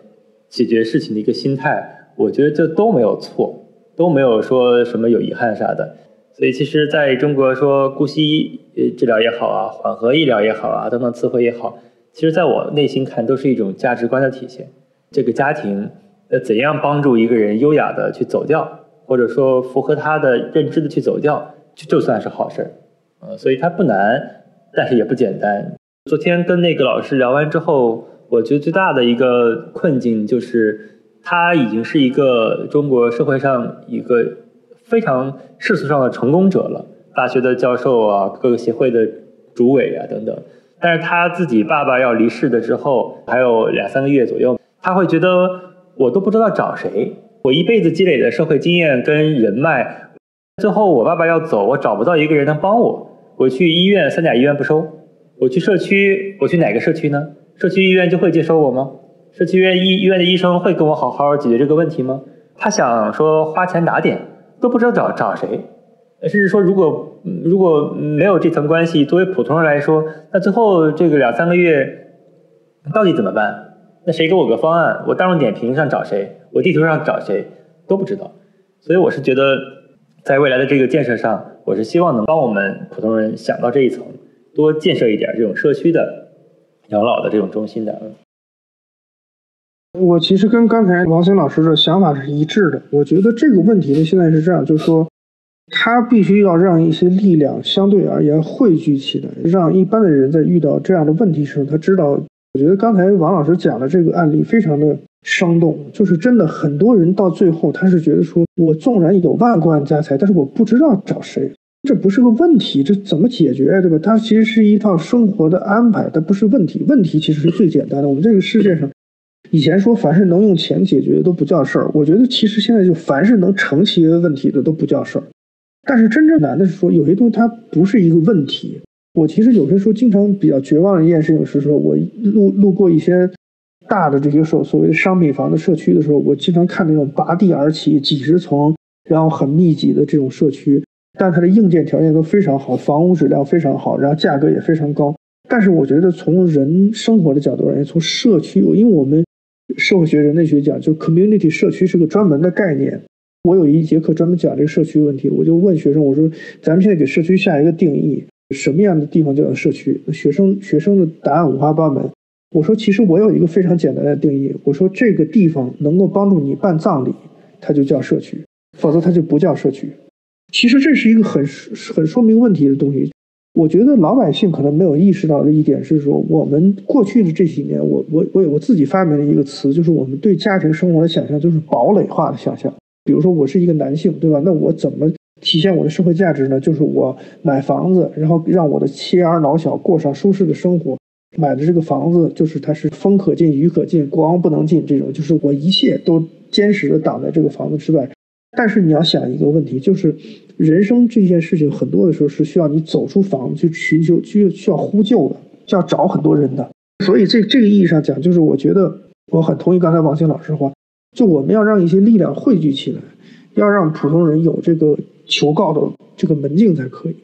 Speaker 3: 解决事情的一个心态，我觉得这都没有错，都没有说什么有遗憾啥的。所以其实在中国说姑息呃治疗也好啊，缓和医疗也好啊，等等词汇也好。其实，在我内心看，都是一种价值观的体现。这个家庭呃，怎样帮助一个人优雅的去走掉，或者说符合他的认知的去走掉，就就算是好事儿。呃，所以它不难，但是也不简单。昨天跟那个老师聊完之后，我觉得最大的一个困境就是，他已经是一个中国社会上一个非常世俗上的成功者了，大学的教授啊，各个协会的主委啊等等。但是他自己爸爸要离世的之后，还有两三个月左右，他会觉得我都不知道找谁。我一辈子积累的社会经验跟人脉，最后我爸爸要走，我找不到一个人能帮我，我去医院，三甲医院不收；我去社区，我去哪个社区呢？社区医院就会接收我吗？社区医院医医院的医生会跟我好好解决这个问题吗？他想说花钱打点，都不知道找找谁。甚至说，如果如果没有这层关系，作为普通人来说，那最后这个两三个月到底怎么办？那谁给我个方案？我大众点评上找谁？我地图上找谁？都不知道。所以我是觉得，在未来的这个建设上，我是希望能帮我们普通人想到这一层，多建设一点这种社区的养老的这种中心的。
Speaker 2: 我其实跟刚才王兴老师的想法是一致的。我觉得这个问题呢，现在是这样，就是说。他必须要让一些力量相对而言汇聚起来，让一般的人在遇到这样的问题时，他知道。我觉得刚才王老师讲的这个案例非常的生动，就是真的很多人到最后他是觉得说，我纵然有万贯家财，但是我不知道找谁，这不是个问题，这怎么解决，对吧？它其实是一套生活的安排，它不是问题。问题其实是最简单的。我们这个世界上，以前说凡是能用钱解决的都不叫事儿，我觉得其实现在就凡是能成企业问题的都不叫事儿。但是真正难的是说，有些东西它不是一个问题。我其实有些时候经常比较绝望的一件事情是说，我路路过一些大的这些所所谓的商品房的社区的时候，我经常看那种拔地而起几十层，然后很密集的这种社区，但它的硬件条件都非常好，房屋质量非常好，然后价格也非常高。但是我觉得从人生活的角度而言，从社区，因为我们社会学、人类学讲，就 community 社区是个专门的概念。我有一节课专门讲这个社区问题，我就问学生，我说：“咱们现在给社区下一个定义，什么样的地方叫社区？”学生学生的答案五花八门。我说：“其实我有一个非常简单的定义，我说这个地方能够帮助你办葬礼，它就叫社区，否则它就不叫社区。”其实这是一个很很说明问题的东西。我觉得老百姓可能没有意识到的一点是说，我们过去的这几年，我我我我自己发明了一个词，就是我们对家庭生活的想象就是堡垒化的想象。比如说我是一个男性，对吧？那我怎么体现我的社会价值呢？就是我买房子，然后让我的妻儿老小过上舒适的生活。买的这个房子就是它是风可进雨可进，国王不能进，这种就是我一切都坚实的挡在这个房子之外。但是你要想一个问题，就是人生这件事情很多的时候是需要你走出房子去寻求，去需要呼救的，需要找很多人的。所以这这个意义上讲，就是我觉得我很同意刚才王兴老师的话。就我们要让一些力量汇聚起来，要让普通人有这个求告的这个门径才可以。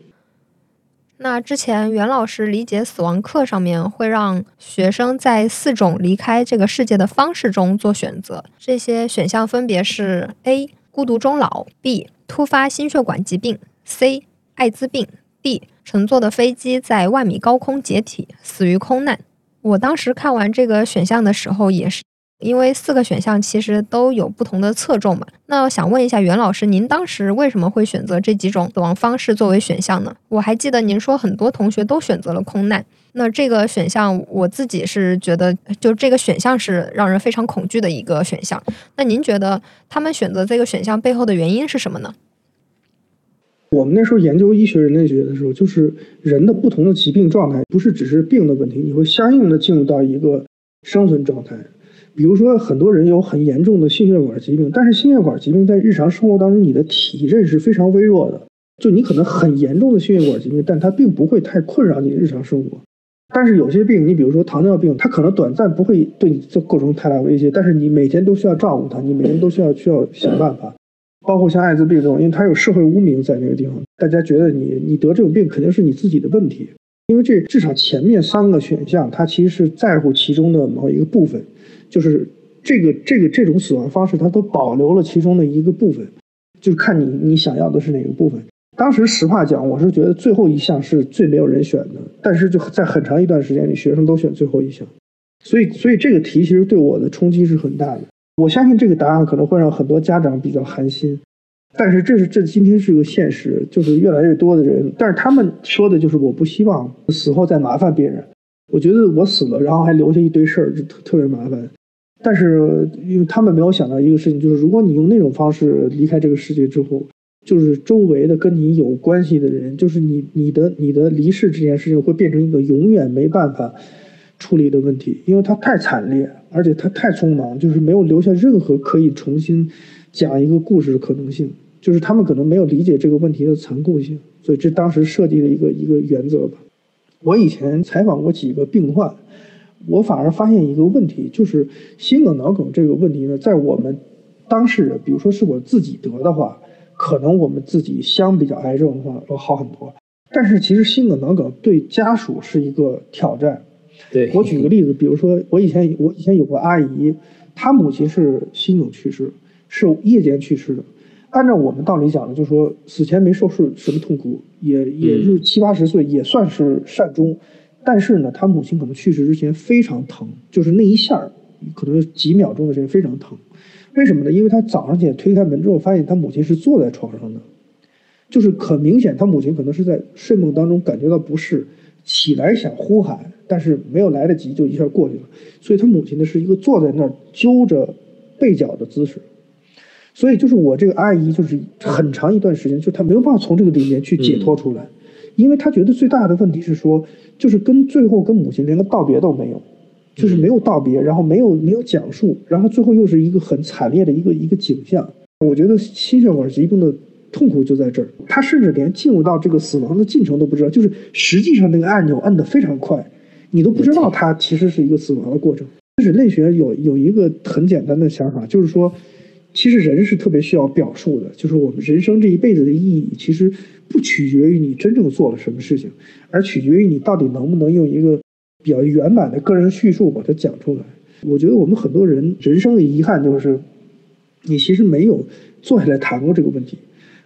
Speaker 4: 那之前袁老师理解死亡课上面会让学生在四种离开这个世界的方式中做选择，这些选项分别是：A. 孤独终老；B. 突发心血管疾病；C. 艾滋病；D. 乘坐的飞机在万米高空解体，死于空难。我当时看完这个选项的时候也是。因为四个选项其实都有不同的侧重嘛，那想问一下袁老师，您当时为什么会选择这几种死亡方式作为选项呢？我还记得您说很多同学都选择了空难，那这个选项我自己是觉得，就这个选项是让人非常恐惧的一个选项。那您觉得他们选择这个选项背后的原因是什么呢？
Speaker 2: 我们那时候研究医学人类学的时候，就是人的不同的疾病状态，不是只是病的问题，你会相应的进入到一个生存状态。比如说，很多人有很严重的心血管疾病，但是心血管疾病在日常生活当中，你的体认是非常微弱的。就你可能很严重的心血管疾病，但它并不会太困扰你的日常生活。但是有些病，你比如说糖尿病，它可能短暂不会对你做构成太大威胁，但是你每天都需要照顾它，你每天都需要需要想办法。包括像艾滋病这种，因为它有社会污名在那个地方，大家觉得你你得这种病肯定是你自己的问题。因为这至少前面三个选项，它其实是在乎其中的某一个部分。就是这个这个这种死亡方式，它都保留了其中的一个部分，就看你你想要的是哪个部分。当时实话讲，我是觉得最后一项是最没有人选的，但是就在很长一段时间里，学生都选最后一项，所以所以这个题其实对我的冲击是很大的。我相信这个答案可能会让很多家长比较寒心，但是这是这今天是个现实，就是越来越多的人，但是他们说的就是我不希望死后再麻烦别人。我觉得我死了，然后还留下一堆事儿，就特特别麻烦。但是，因为他们没有想到一个事情，就是如果你用那种方式离开这个世界之后，就是周围的跟你有关系的人，就是你你的你的离世这件事情会变成一个永远没办法处理的问题，因为它太惨烈，而且它太匆忙，就是没有留下任何可以重新讲一个故事的可能性。就是他们可能没有理解这个问题的残酷性，所以这当时设计的一个一个原则吧。我以前采访过几个病患，我反而发现一个问题，就是心梗脑梗这个问题呢，在我们当事人，比如说是我自己得的话，可能我们自己相比较癌症的话要好很多。但是其实心梗脑梗对家属是一个挑战。
Speaker 3: 对
Speaker 2: 我举个例子，比如说我以前我以前有个阿姨，她母亲是心梗去世，是夜间去世的。按照我们道理讲呢，就是说死前没受是什么痛苦，也也是七八十岁，也算是善终。但是呢，她母亲可能去世之前非常疼，就是那一下可能几秒钟的时间非常疼。为什么呢？因为他早上起来推开门之后，发现他母亲是坐在床上的，就是很明显，他母亲可能是在睡梦当中感觉到不适，起来想呼喊，但是没有来得及，就一下过去了。所以他母亲呢是一个坐在那儿揪着被角的姿势。所以就是我这个阿姨，就是很长一段时间，就她没有办法从这个里面去解脱出来，因为她觉得最大的问题是说，就是跟最后跟母亲连个道别都没有，就是没有道别，然后没有没有讲述，然后最后又是一个很惨烈的一个一个景象。我觉得心血管疾病的痛苦就在这儿，他甚至连进入到这个死亡的进程都不知道，就是实际上那个按钮按得非常快，你都不知道它其实是一个死亡的过程。人类学有有一个很简单的想法，就是说。其实人是特别需要表述的，就是我们人生这一辈子的意义，其实不取决于你真正做了什么事情，而取决于你到底能不能用一个比较圆满的个人叙述把它讲出来。我觉得我们很多人人生的遗憾就是，你其实没有坐下来谈过这个问题，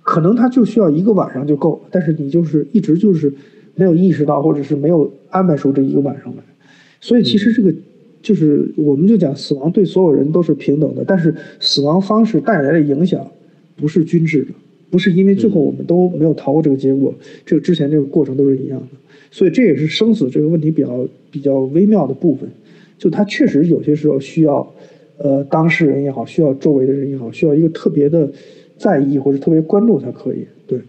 Speaker 2: 可能他就需要一个晚上就够了，但是你就是一直就是没有意识到，或者是没有安排出这一个晚上来，所以其实这个。就是我们就讲死亡对所有人都是平等的，但是死亡方式带来的影响不是均质的，不是因为最后我们都没有逃过这个结果，这个之前这个过程都是一样的，所以这也是生死这个问题比较比较微妙的部分，就它确实有些时候需要，呃，当事人也好，需要周围的人也好，需要一个特别的在意或者特别关注才可以，对。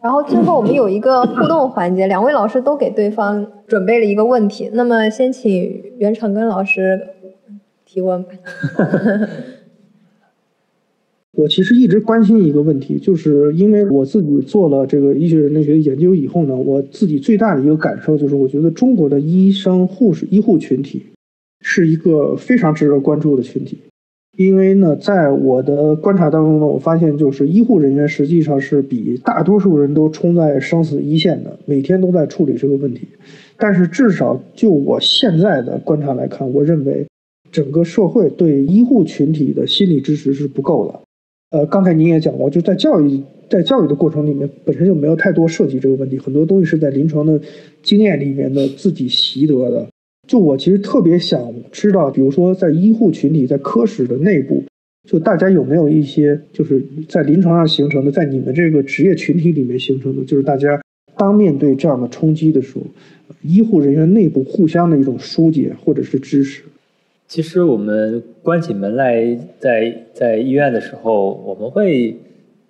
Speaker 4: 然后最后我们有一个互动环节，两位老师都给对方准备了一个问题。那么先请袁成根老师提问吧。[LAUGHS]
Speaker 2: 我其实一直关心一个问题，就是因为我自己做了这个医学人类学研究以后呢，我自己最大的一个感受就是，我觉得中国的医生、护士、医护群体是一个非常值得关注的群体。因为呢，在我的观察当中呢，我发现就是医护人员实际上是比大多数人都冲在生死一线的，每天都在处理这个问题。但是至少就我现在的观察来看，我认为整个社会对医护群体的心理支持是不够的。呃，刚才您也讲过，就在教育在教育的过程里面，本身就没有太多涉及这个问题，很多东西是在临床的经验里面的自己习得的。就我其实特别想知道，比如说在医护群体、在科室的内部，就大家有没有一些就是在临床上形成的，在你们这个职业群体里面形成的，就是大家当面对这样的冲击的时候，医护人员内部互相的一种疏解或者是支持。
Speaker 3: 其实我们关起门来在在医院的时候，我们会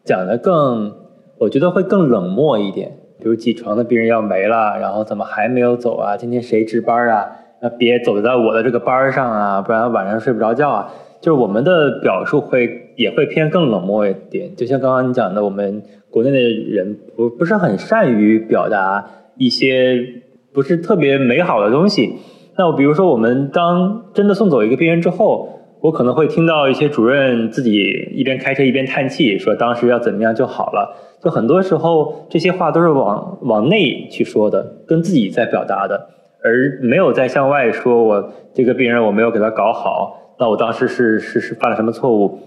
Speaker 3: 讲的更，我觉得会更冷漠一点。比如几床的病人要没了，然后怎么还没有走啊？今天谁值班啊？那别走在我的这个班上啊，不然晚上睡不着觉啊。就是我们的表述会也会偏更冷漠一点，就像刚刚你讲的，我们国内的人不不是很善于表达一些不是特别美好的东西。那我比如说，我们当真的送走一个病人之后，我可能会听到一些主任自己一边开车一边叹气，说当时要怎么样就好了。就很多时候这些话都是往往内去说的，跟自己在表达的。而没有在向外说，我这个病人我没有给他搞好，那我当时是是是犯了什么错误？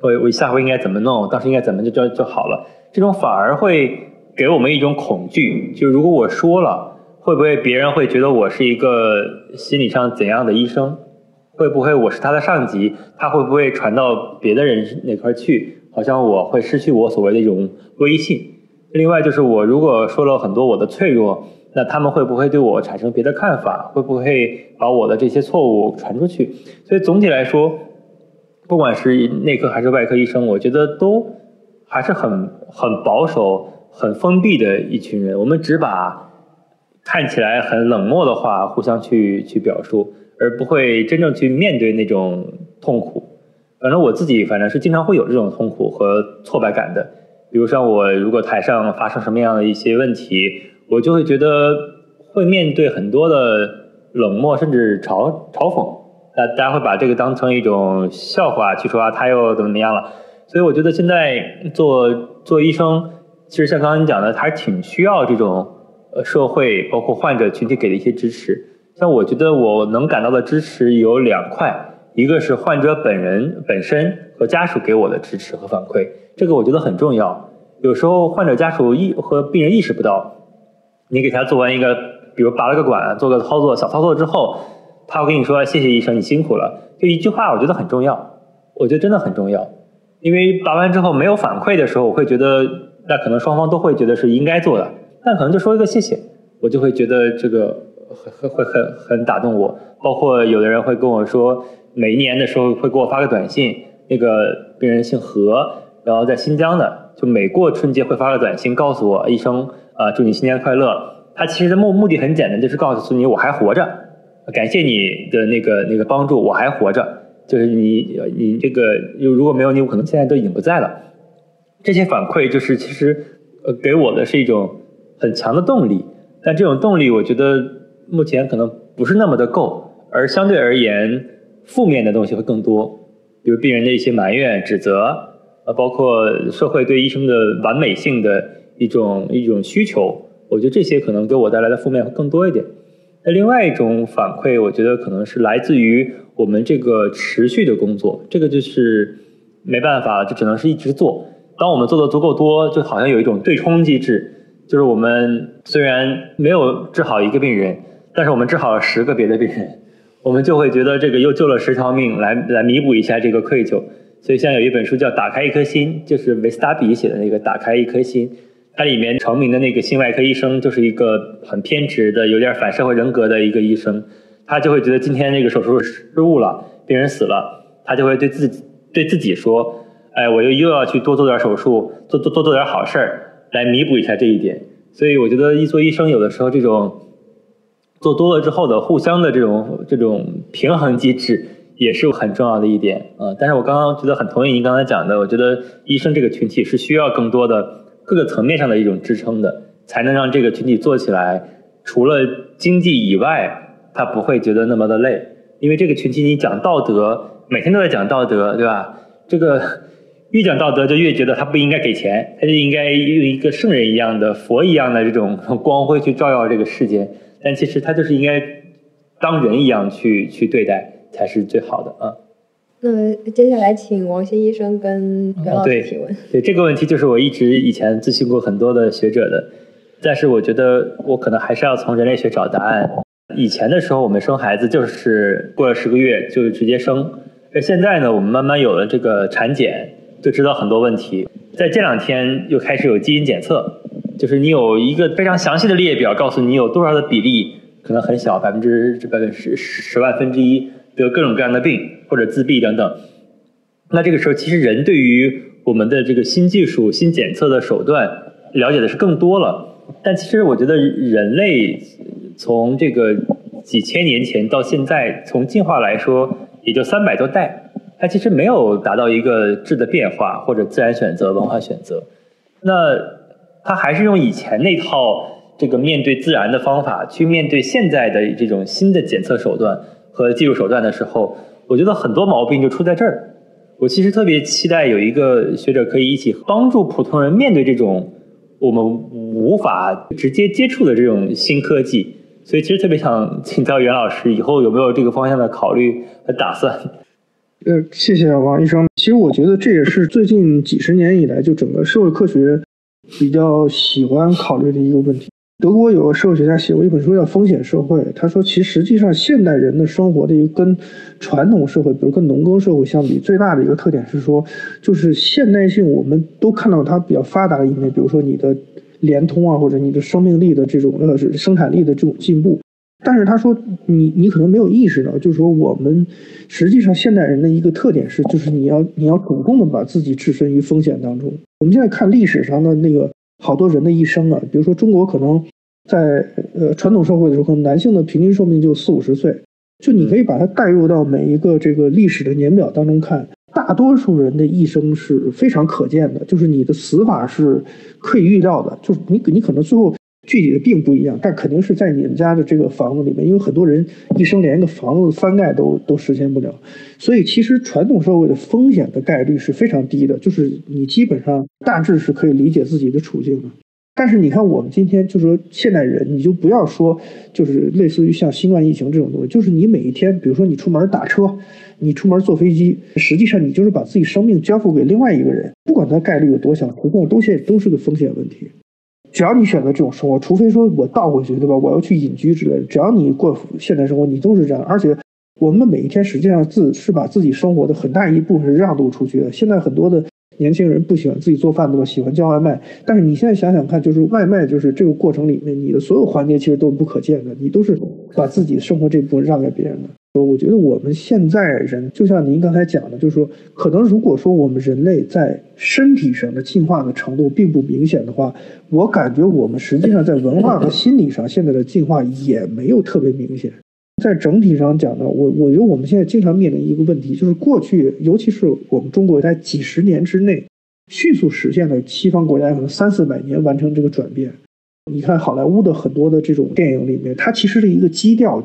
Speaker 3: 我我下回应该怎么弄？当时应该怎么就就就好了？这种反而会给我们一种恐惧，就如果我说了，会不会别人会觉得我是一个心理上怎样的医生？会不会我是他的上级？他会不会传到别的人那块去？好像我会失去我所谓的一种威信。另外就是我如果说了很多我的脆弱。那他们会不会对我产生别的看法？会不会把我的这些错误传出去？所以总体来说，不管是内科还是外科医生，我觉得都还是很很保守、很封闭的一群人。我们只把看起来很冷漠的话互相去去表述，而不会真正去面对那种痛苦。反正我自己反正是经常会有这种痛苦和挫败感的。比如像我如果台上发生什么样的一些问题，我就会觉得会面对很多的冷漠甚至嘲嘲讽，那大家会把这个当成一种笑话去说啊，他又怎么怎么样了。所以我觉得现在做做医生，其实像刚刚你讲的，还是挺需要这种呃社会包括患者群体给的一些支持。像我觉得我能感到的支持有两块，一个是患者本人本身和家属给我的支持和反馈。这个我觉得很重要。有时候患者家属意和病人意识不到，你给他做完一个，比如拔了个管，做个操作小操作之后，他会跟你说：“谢谢医生，你辛苦了。”就一句话，我觉得很重要。我觉得真的很重要，因为拔完之后没有反馈的时候，我会觉得那可能双方都会觉得是应该做的，但可能就说一个谢谢，我就会觉得这个很会很很打动我。包括有的人会跟我说，每一年的时候会给我发个短信，那个病人姓何。然后在新疆的，就每过春节会发个短信告诉我一声，啊，祝你新年快乐。他其实的目目的很简单，就是告诉你我还活着，感谢你的那个那个帮助，我还活着。就是你你这个，如果没有你，我可能现在都已经不在了。这些反馈就是其实呃给我的是一种很强的动力，但这种动力我觉得目前可能不是那么的够，而相对而言，负面的东西会更多，比如病人的一些埋怨、指责。呃，包括社会对医生的完美性的一种一种需求，我觉得这些可能给我带来的负面会更多一点。那另外一种反馈，我觉得可能是来自于我们这个持续的工作，这个就是没办法，就只能是一直做。当我们做的足够多，就好像有一种对冲机制，就是我们虽然没有治好一个病人，但是我们治好了十个别的病人，我们就会觉得这个又救了十条命，来 [LAUGHS] 来弥补一下这个愧疚。所以，像有一本书叫《打开一颗心》，就是维斯塔比写的那个《打开一颗心》，它里面成名的那个心外科医生就是一个很偏执的、有点反社会人格的一个医生，他就会觉得今天这个手术失误了，病人死了，他就会对自己对自己说：“哎，我又又要去多做点手术，做做多做点好事儿，来弥补一下这一点。”所以，我觉得一做医生有的时候这种做多了之后的互相的这种这种平衡机制。也是很重要的一点啊，但是我刚刚觉得很同意您刚才讲的，我觉得医生这个群体是需要更多的各个层面上的一种支撑的，才能让这个群体做起来，除了经济以外，他不会觉得那么的累，因为这个群体你讲道德，每天都在讲道德，对吧？这个越讲道德就越觉得他不应该给钱，他就应该用一个圣人一样的、佛一样的这种 [LAUGHS] 光辉去照耀这个世界，但其实他就是应该当人一样去去对待。才是最好的啊。
Speaker 4: 那接下来请王鑫医生跟袁老师提问。
Speaker 3: 对这个问题，就是我一直以前咨询过很多的学者的，但是我觉得我可能还是要从人类学找答案。以前的时候，我们生孩子就是过了十个月就直接生，而现在呢，我们慢慢有了这个产检，就知道很多问题。在这两天又开始有基因检测，就是你有一个非常详细的列表，告诉你有多少的比例，可能很小，百分之百分之十十万分之一。得各种各样的病或者自闭等等，那这个时候其实人对于我们的这个新技术、新检测的手段了解的是更多了。但其实我觉得人类从这个几千年前到现在，从进化来说也就三百多代，它其实没有达到一个质的变化或者自然选择、文化选择。那它还是用以前那套这个面对自然的方法去面对现在的这种新的检测手段。和技术手段的时候，我觉得很多毛病就出在这儿。我其实特别期待有一个学者可以一起帮助普通人面对这种我们无法直接接触的这种新科技。所以其实特别想请教袁老师，以后有没有这个方向的考虑和打算？
Speaker 2: 呃，谢谢王医生。其实我觉得这也是最近几十年以来就整个社会科学比较喜欢考虑的一个问题。德国有个社会学家写过一本书叫《风险社会》，他说，其实际上现代人的生活的一个跟传统社会，比如跟农耕社会相比，最大的一个特点是说，就是现代性，我们都看到它比较发达的一面，比如说你的联通啊，或者你的生命力的这种呃生产力的这种进步。但是他说，你你可能没有意识到，就是说我们实际上现代人的一个特点是，就是你要你要主动的把自己置身于风险当中。我们现在看历史上的那个。好多人的一生啊，比如说中国可能在呃传统社会的时候，可能男性的平均寿命就四五十岁，就你可以把它带入到每一个这个历史的年表当中看，大多数人的一生是非常可见的，就是你的死法是可以预料的，就是你你可能最后具体的并不一样，但肯定是在你们家的这个房子里面，因为很多人一生连一个房子翻盖都都实现不了，所以其实传统社会的风险的概率是非常低的，就是你基本上大致是可以理解自己的处境的。但是你看，我们今天就是说现代人，你就不要说，就是类似于像新冠疫情这种东西，就是你每一天，比如说你出门打车，你出门坐飞机，实际上你就是把自己生命交付给另外一个人，不管它概率有多小，不过都现都是个风险问题。只要你选择这种生活，除非说我倒回去，对吧？我要去隐居之类的，只要你过现代生活，你都是这样。而且我们每一天实际上自是把自己生活的很大一部分让渡出去的。现在很多的。年轻人不喜欢自己做饭，对吧？喜欢叫外卖。但是你现在想想看，就是外卖，就是这个过程里面，你的所有环节其实都是不可见的，你都是把自己生活这部分让给别人的。我觉得我们现在人，就像您刚才讲的，就是说，可能如果说我们人类在身体上的进化的程度并不明显的话，我感觉我们实际上在文化和心理上现在的进化也没有特别明显。在整体上讲呢，我我觉得我们现在经常面临一个问题，就是过去，尤其是我们中国，在几十年之内迅速实现了西方国家可能三四百年完成这个转变。你看好莱坞的很多的这种电影里面，它其实是一个基调，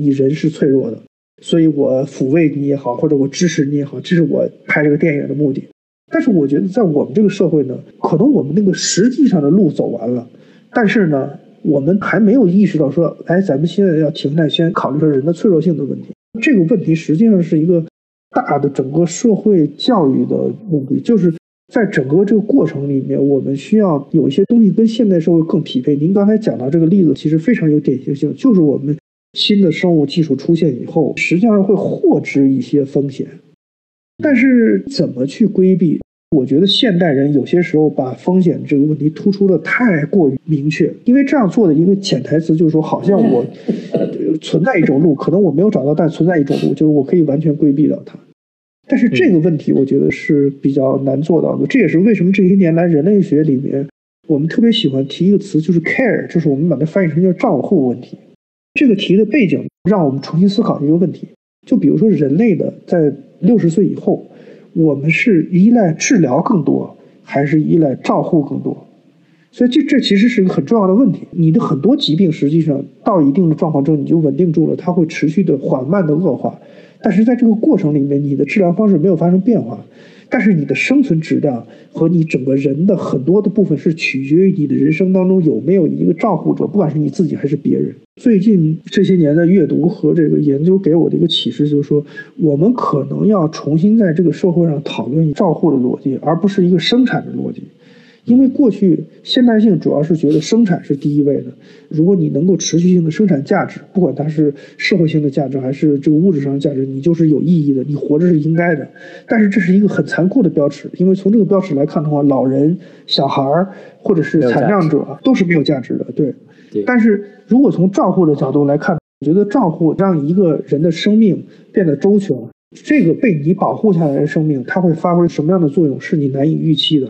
Speaker 2: 你人是脆弱的，所以我抚慰你也好，或者我支持你也好，这是我拍这个电影的目的。但是我觉得在我们这个社会呢，可能我们那个实际上的路走完了，但是呢。我们还没有意识到说，哎，咱们现在要停下先考虑说人的脆弱性的问题。这个问题实际上是一个大的整个社会教育的问题，就是在整个这个过程里面，我们需要有一些东西跟现代社会更匹配。您刚才讲到这个例子，其实非常有典型性，就是我们新的生物技术出现以后，实际上会获知一些风险，但是怎么去规避？我觉得现代人有些时候把风险这个问题突出的太过于明确，因为这样做的一个潜台词就是说，好像我 [LAUGHS] 存在一种路，可能我没有找到，但存在一种路，就是我可以完全规避掉它。但是这个问题我觉得是比较难做到的。这也是为什么这些年来人类学里面我们特别喜欢提一个词，就是 care，就是我们把它翻译成叫账户问题。这个题的背景让我们重新思考一个问题，就比如说人类的在六十岁以后。我们是依赖治疗更多，还是依赖照护更多？所以这这其实是一个很重要的问题。你的很多疾病实际上到一定的状况之后，你就稳定住了，它会持续的缓慢的恶化。但是在这个过程里面，你的治疗方式没有发生变化。但是你的生存质量和你整个人的很多的部分是取决于你的人生当中有没有一个照护者，不管是你自己还是别人。最近这些年的阅读和这个研究给我的一个启示就是说，我们可能要重新在这个社会上讨论照护的逻辑，而不是一个生产的逻辑。因为过去现代性主要是觉得生产是第一位的，如果你能够持续性的生产价值，不管它是社会性的价值还是这个物质上的价值，你就是有意义的，你活着是应该的。但是这是一个很残酷的标尺，因为从这个标尺来看的话，老人、小孩儿或者是残障者都是没有价值的。对，但是如果从照护的角度来看，我觉得照护让一个人的生命变得周全，这个被你保护下来的生命，它会发挥什么样的作用，是你难以预期的。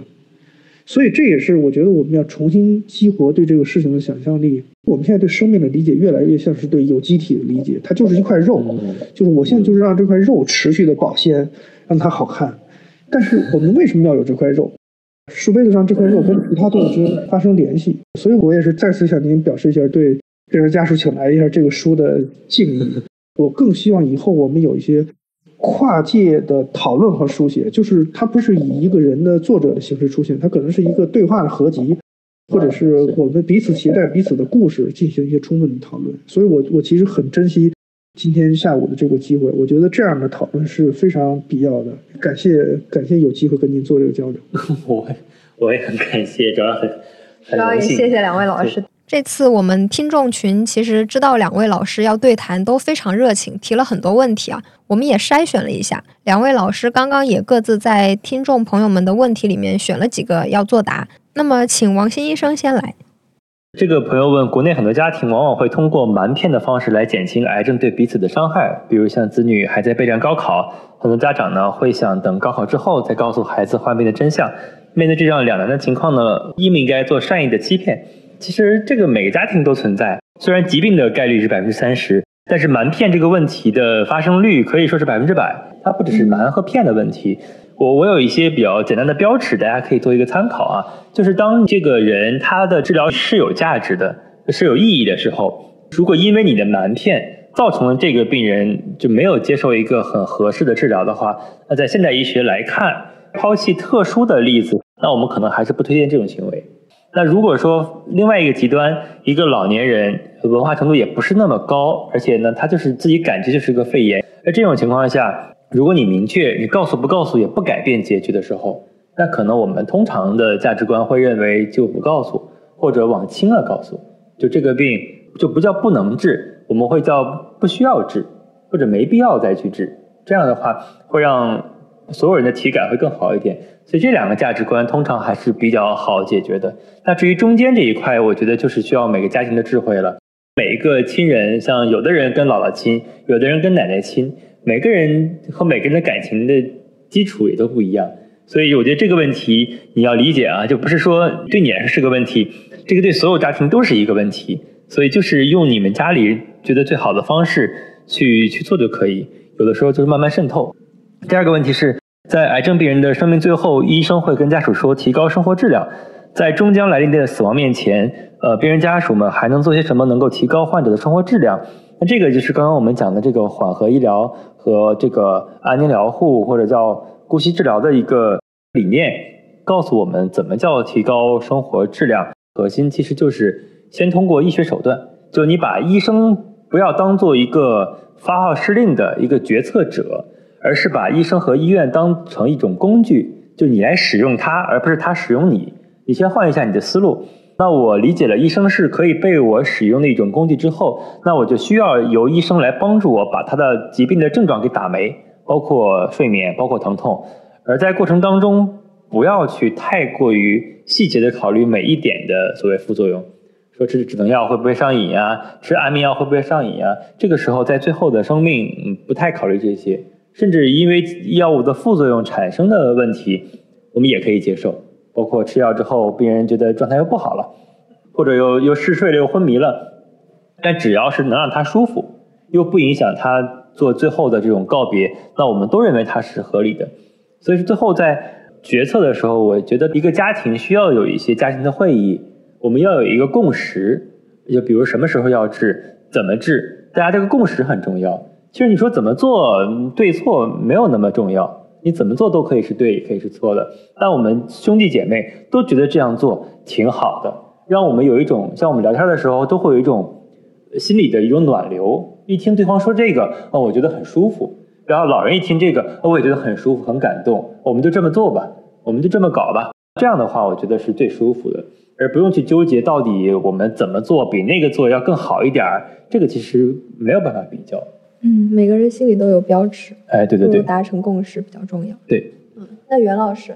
Speaker 2: 所以这也是我觉得我们要重新激活对这个事情的想象力。我们现在对生命的理解越来越像是对有机体的理解，它就是一块肉，就是我现在就是让这块肉持续的保鲜，让它好看。但是我们为什么要有这块肉？是为了让这块肉跟其他动物之间发生联系。所以我也是再次向您表示一下对《病人家属请来一下这个书的敬意。我更希望以后我们有一些。跨界的讨论和书写，就是它不是以一个人的作者的形式出现，它可能是一个对话的合集，或者是我们彼此携带彼此的故事进行一些充分的讨论。所以，我我其实很珍惜今天下午的这个机会，我觉得这样的讨论是非常必要的。感谢感谢有机会跟您做这个交流。[LAUGHS]
Speaker 3: 我我也很感谢，主要很很荣幸。
Speaker 4: 谢谢两位老师。这次我们听众群其实知道两位老师要对谈，都非常热情，提了很多问题啊。我们也筛选了一下，两位老师刚刚也各自在听众朋友们的问题里面选了几个要作答。那么，请王鑫医生先来。
Speaker 3: 这个朋友问：国内很多家庭往往会通过瞒骗的方式来减轻癌症对彼此的伤害，比如像子女还在备战高考，很多家长呢会想等高考之后再告诉孩子患病的真相。面对这样两难的情况呢，应不应该做善意的欺骗？其实这个每个家庭都存在，虽然疾病的概率是百分之三十，但是瞒骗这个问题的发生率可以说是百分之百，它不只是瞒和骗的问题。我我有一些比较简单的标尺，大家可以做一个参考啊。就是当这个人他的治疗是有价值的、是有意义的时候，如果因为你的瞒骗造成了这个病人就没有接受一个很合适的治疗的话，那在现代医学来看，抛弃特殊的例子，那我们可能还是不推荐这种行为。那如果说另外一个极端，一个老年人文化程度也不是那么高，而且呢，他就是自己感觉就是个肺炎，那这种情况下，如果你明确你告诉不告诉也不改变结局的时候，那可能我们通常的价值观会认为就不告诉，或者往轻了告诉，就这个病就不叫不能治，我们会叫不需要治，或者没必要再去治，这样的话会让所有人的体感会更好一点。所以这两个价值观通常还是比较好解决的。那至于中间这一块，我觉得就是需要每个家庭的智慧了。每一个亲人，像有的人跟姥姥亲，有的人跟奶奶亲，每个人和每个人的感情的基础也都不一样。所以我觉得这个问题你要理解啊，就不是说对你来说是个问题，这个对所有家庭都是一个问题。所以就是用你们家里觉得最好的方式去去做就可以。有的时候就是慢慢渗透。第二个问题是。在癌症病人的生命最后，医生会跟家属说提高生活质量。在终将来临的死亡面前，呃，病人家属们还能做些什么能够提高患者的生活质量？那这个就是刚刚我们讲的这个缓和医疗和这个安宁疗护或者叫姑息治疗的一个理念，告诉我们怎么叫提高生活质量。核心其实就是先通过医学手段，就你把医生不要当做一个发号施令的一个决策者。而是把医生和医院当成一种工具，就你来使用它，而不是它使用你。你先换一下你的思路。那我理解了，医生是可以被我使用的一种工具之后，那我就需要由医生来帮助我把他的疾病的症状给打没，包括睡眠，包括疼痛。而在过程当中，不要去太过于细节的考虑每一点的所谓副作用，说吃止疼药会不会上瘾呀？吃安眠药会不会上瘾啊？这个时候在最后的生命，不太考虑这些。甚至因为药物的副作用产生的问题，我们也可以接受，包括吃药之后病人觉得状态又不好了，或者又又嗜睡了又昏迷了，但只要是能让他舒服，又不影响他做最后的这种告别，那我们都认为它是合理的。所以说最后在决策的时候，我觉得一个家庭需要有一些家庭的会议，我们要有一个共识，就比如什么时候要治，怎么治，大家这个共识很重要。其实你说怎么做对错没有那么重要，你怎么做都可以是对，也可以是错的。但我们兄弟姐妹都觉得这样做挺好的，让我们有一种像我们聊天的时候都会有一种心里的一种暖流。一听对方说这个，哦，我觉得很舒服。然后老人一听这个，我也觉得很舒服，很感动。我们就这么做吧，我们就这么搞吧。这样的话，我觉得是最舒服的，而不用去纠结到底我们怎么做比那个做要更好一点儿。这个其实没有办法比较。
Speaker 4: 嗯，每个人心里都有标尺，
Speaker 3: 哎，对对对，
Speaker 4: 达成共识比较重要。
Speaker 3: 对，
Speaker 4: 嗯，那袁老师，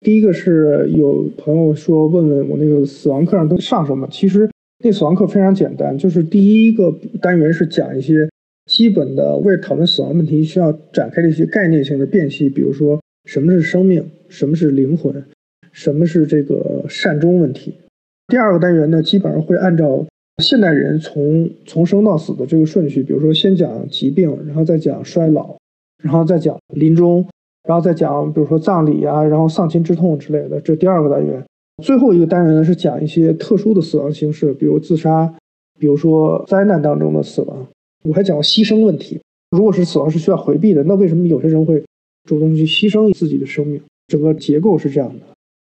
Speaker 2: 第一个是有朋友说问问我那个死亡课上都上什么？其实那死亡课非常简单，就是第一个单元是讲一些基本的为讨论死亡问题需要展开的一些概念性的辨析，比如说什么是生命，什么是灵魂，什么是这个善终问题。第二个单元呢，基本上会按照。现代人从从生到死的这个顺序，比如说先讲疾病，然后再讲衰老，然后再讲临终，然后再讲比如说葬礼啊，然后丧亲之痛之类的。这第二个单元，最后一个单元呢是讲一些特殊的死亡形式，比如自杀，比如说灾难当中的死亡。我还讲了牺牲问题，如果是死亡是需要回避的，那为什么有些人会主动去牺牲自己的生命？整个结构是这样的。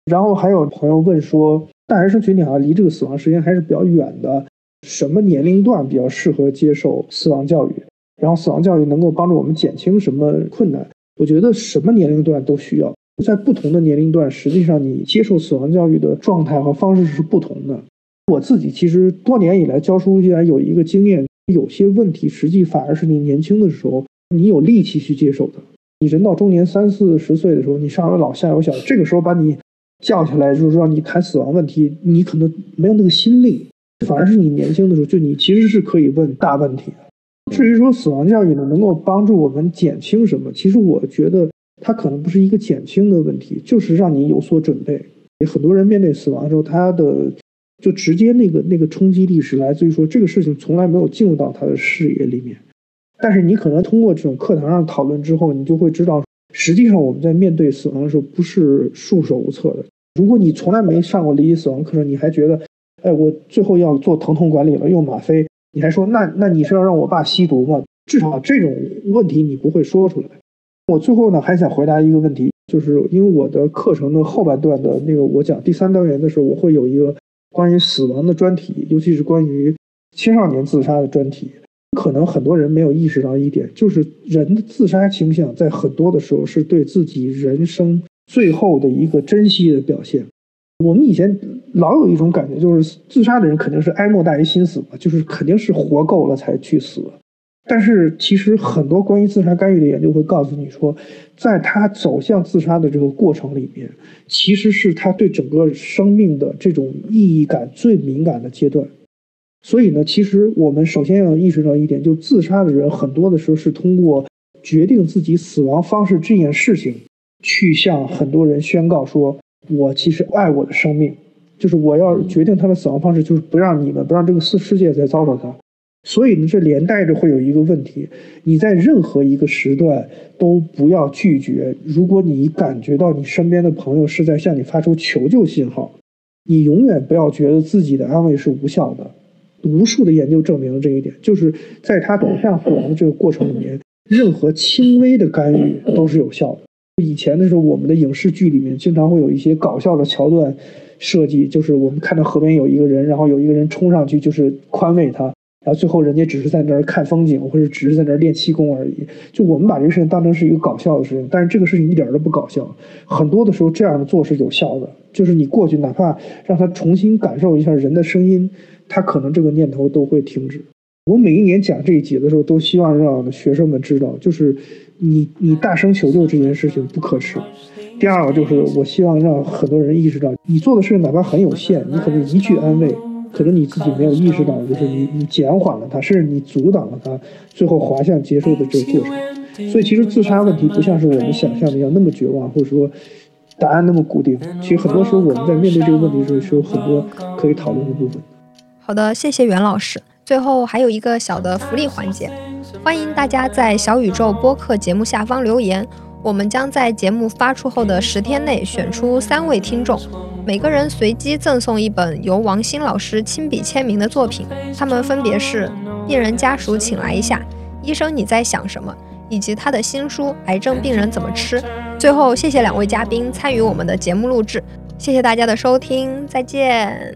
Speaker 2: 然后还有朋友问说。大学生群体好像离这个死亡时间还是比较远的，什么年龄段比较适合接受死亡教育？然后死亡教育能够帮助我们减轻什么困难？我觉得什么年龄段都需要，在不同的年龄段，实际上你接受死亡教育的状态和方式是不同的。我自己其实多年以来教书依然有一个经验，有些问题实际反而是你年轻的时候你有力气去接受的，你人到中年三四十岁的时候，你上有老下有小，这个时候把你。叫起来就是说，你谈死亡问题，你可能没有那个心力，反而是你年轻的时候，就你其实是可以问大问题。至于说死亡教育呢，能够帮助我们减轻什么？其实我觉得它可能不是一个减轻的问题，就是让你有所准备。很多人面对死亡的时候，他的就直接那个那个冲击力是来自于说这个事情从来没有进入到他的视野里面。但是你可能通过这种课堂上讨论之后，你就会知道，实际上我们在面对死亡的时候不是束手无策的。如果你从来没上过离奇死亡课程，你还觉得，哎，我最后要做疼痛管理了，用吗啡，你还说那那你是要让我爸吸毒吗？至少这种问题你不会说出来。我最后呢还想回答一个问题，就是因为我的课程的后半段的那个我讲第三单元的时候，我会有一个关于死亡的专题，尤其是关于青少年自杀的专题。可能很多人没有意识到一点，就是人的自杀倾向在很多的时候是对自己人生最后的一个珍惜的表现。我们以前老有一种感觉，就是自杀的人肯定是哀莫大于心死嘛，就是肯定是活够了才去死。但是其实很多关于自杀干预的研究会告诉你说，在他走向自杀的这个过程里面，其实是他对整个生命的这种意义感最敏感的阶段。所以呢，其实我们首先要意识到一点，就自杀的人很多的时候是通过决定自己死亡方式这件事情，去向很多人宣告说，我其实爱我的生命，就是我要决定他的死亡方式，就是不让你们，不让这个世世界再遭受他。所以呢，这连带着会有一个问题，你在任何一个时段都不要拒绝。如果你感觉到你身边的朋友是在向你发出求救信号，你永远不要觉得自己的安慰是无效的。无数的研究证明了这一点，就是在他走向死亡的这个过程里面，任何轻微的干预都是有效的。以前的时候，我们的影视剧里面经常会有一些搞笑的桥段设计，就是我们看到河边有一个人，然后有一个人冲上去就是宽慰他，然后最后人家只是在那儿看风景，或者只是在那儿练气功而已。就我们把这个事情当成是一个搞笑的事情，但是这个事情一点都不搞笑。很多的时候，这样的做是有效的，就是你过去哪怕让他重新感受一下人的声音。他可能这个念头都会停止。我每一年讲这一节的时候，都希望让学生们知道，就是你你大声求救这件事情不可耻。第二个就是我希望让很多人意识到，你做的事情哪怕很有限，你可能一句安慰，可能你自己没有意识到，就是你你减缓了他，甚至你阻挡了他最后滑向结束的这个过程。所以其实自杀问题不像是我们想象的要那么绝望，或者说答案那么固定。其实很多时候我们在面对这个问题的时候，是有很多可以讨论的部分。
Speaker 4: 好的，谢谢袁老师。最后还有一个小的福利环节，欢迎大家在小宇宙播客节目下方留言，我们将在节目发出后的十天内选出三位听众，每个人随机赠送一本由王鑫老师亲笔签名的作品。他们分别是《病人家属请来一下》《医生你在想什么》以及他的新书《癌症病人怎么吃》。最后，谢谢两位嘉宾参与我们的节目录制，谢谢大家的收听，再见。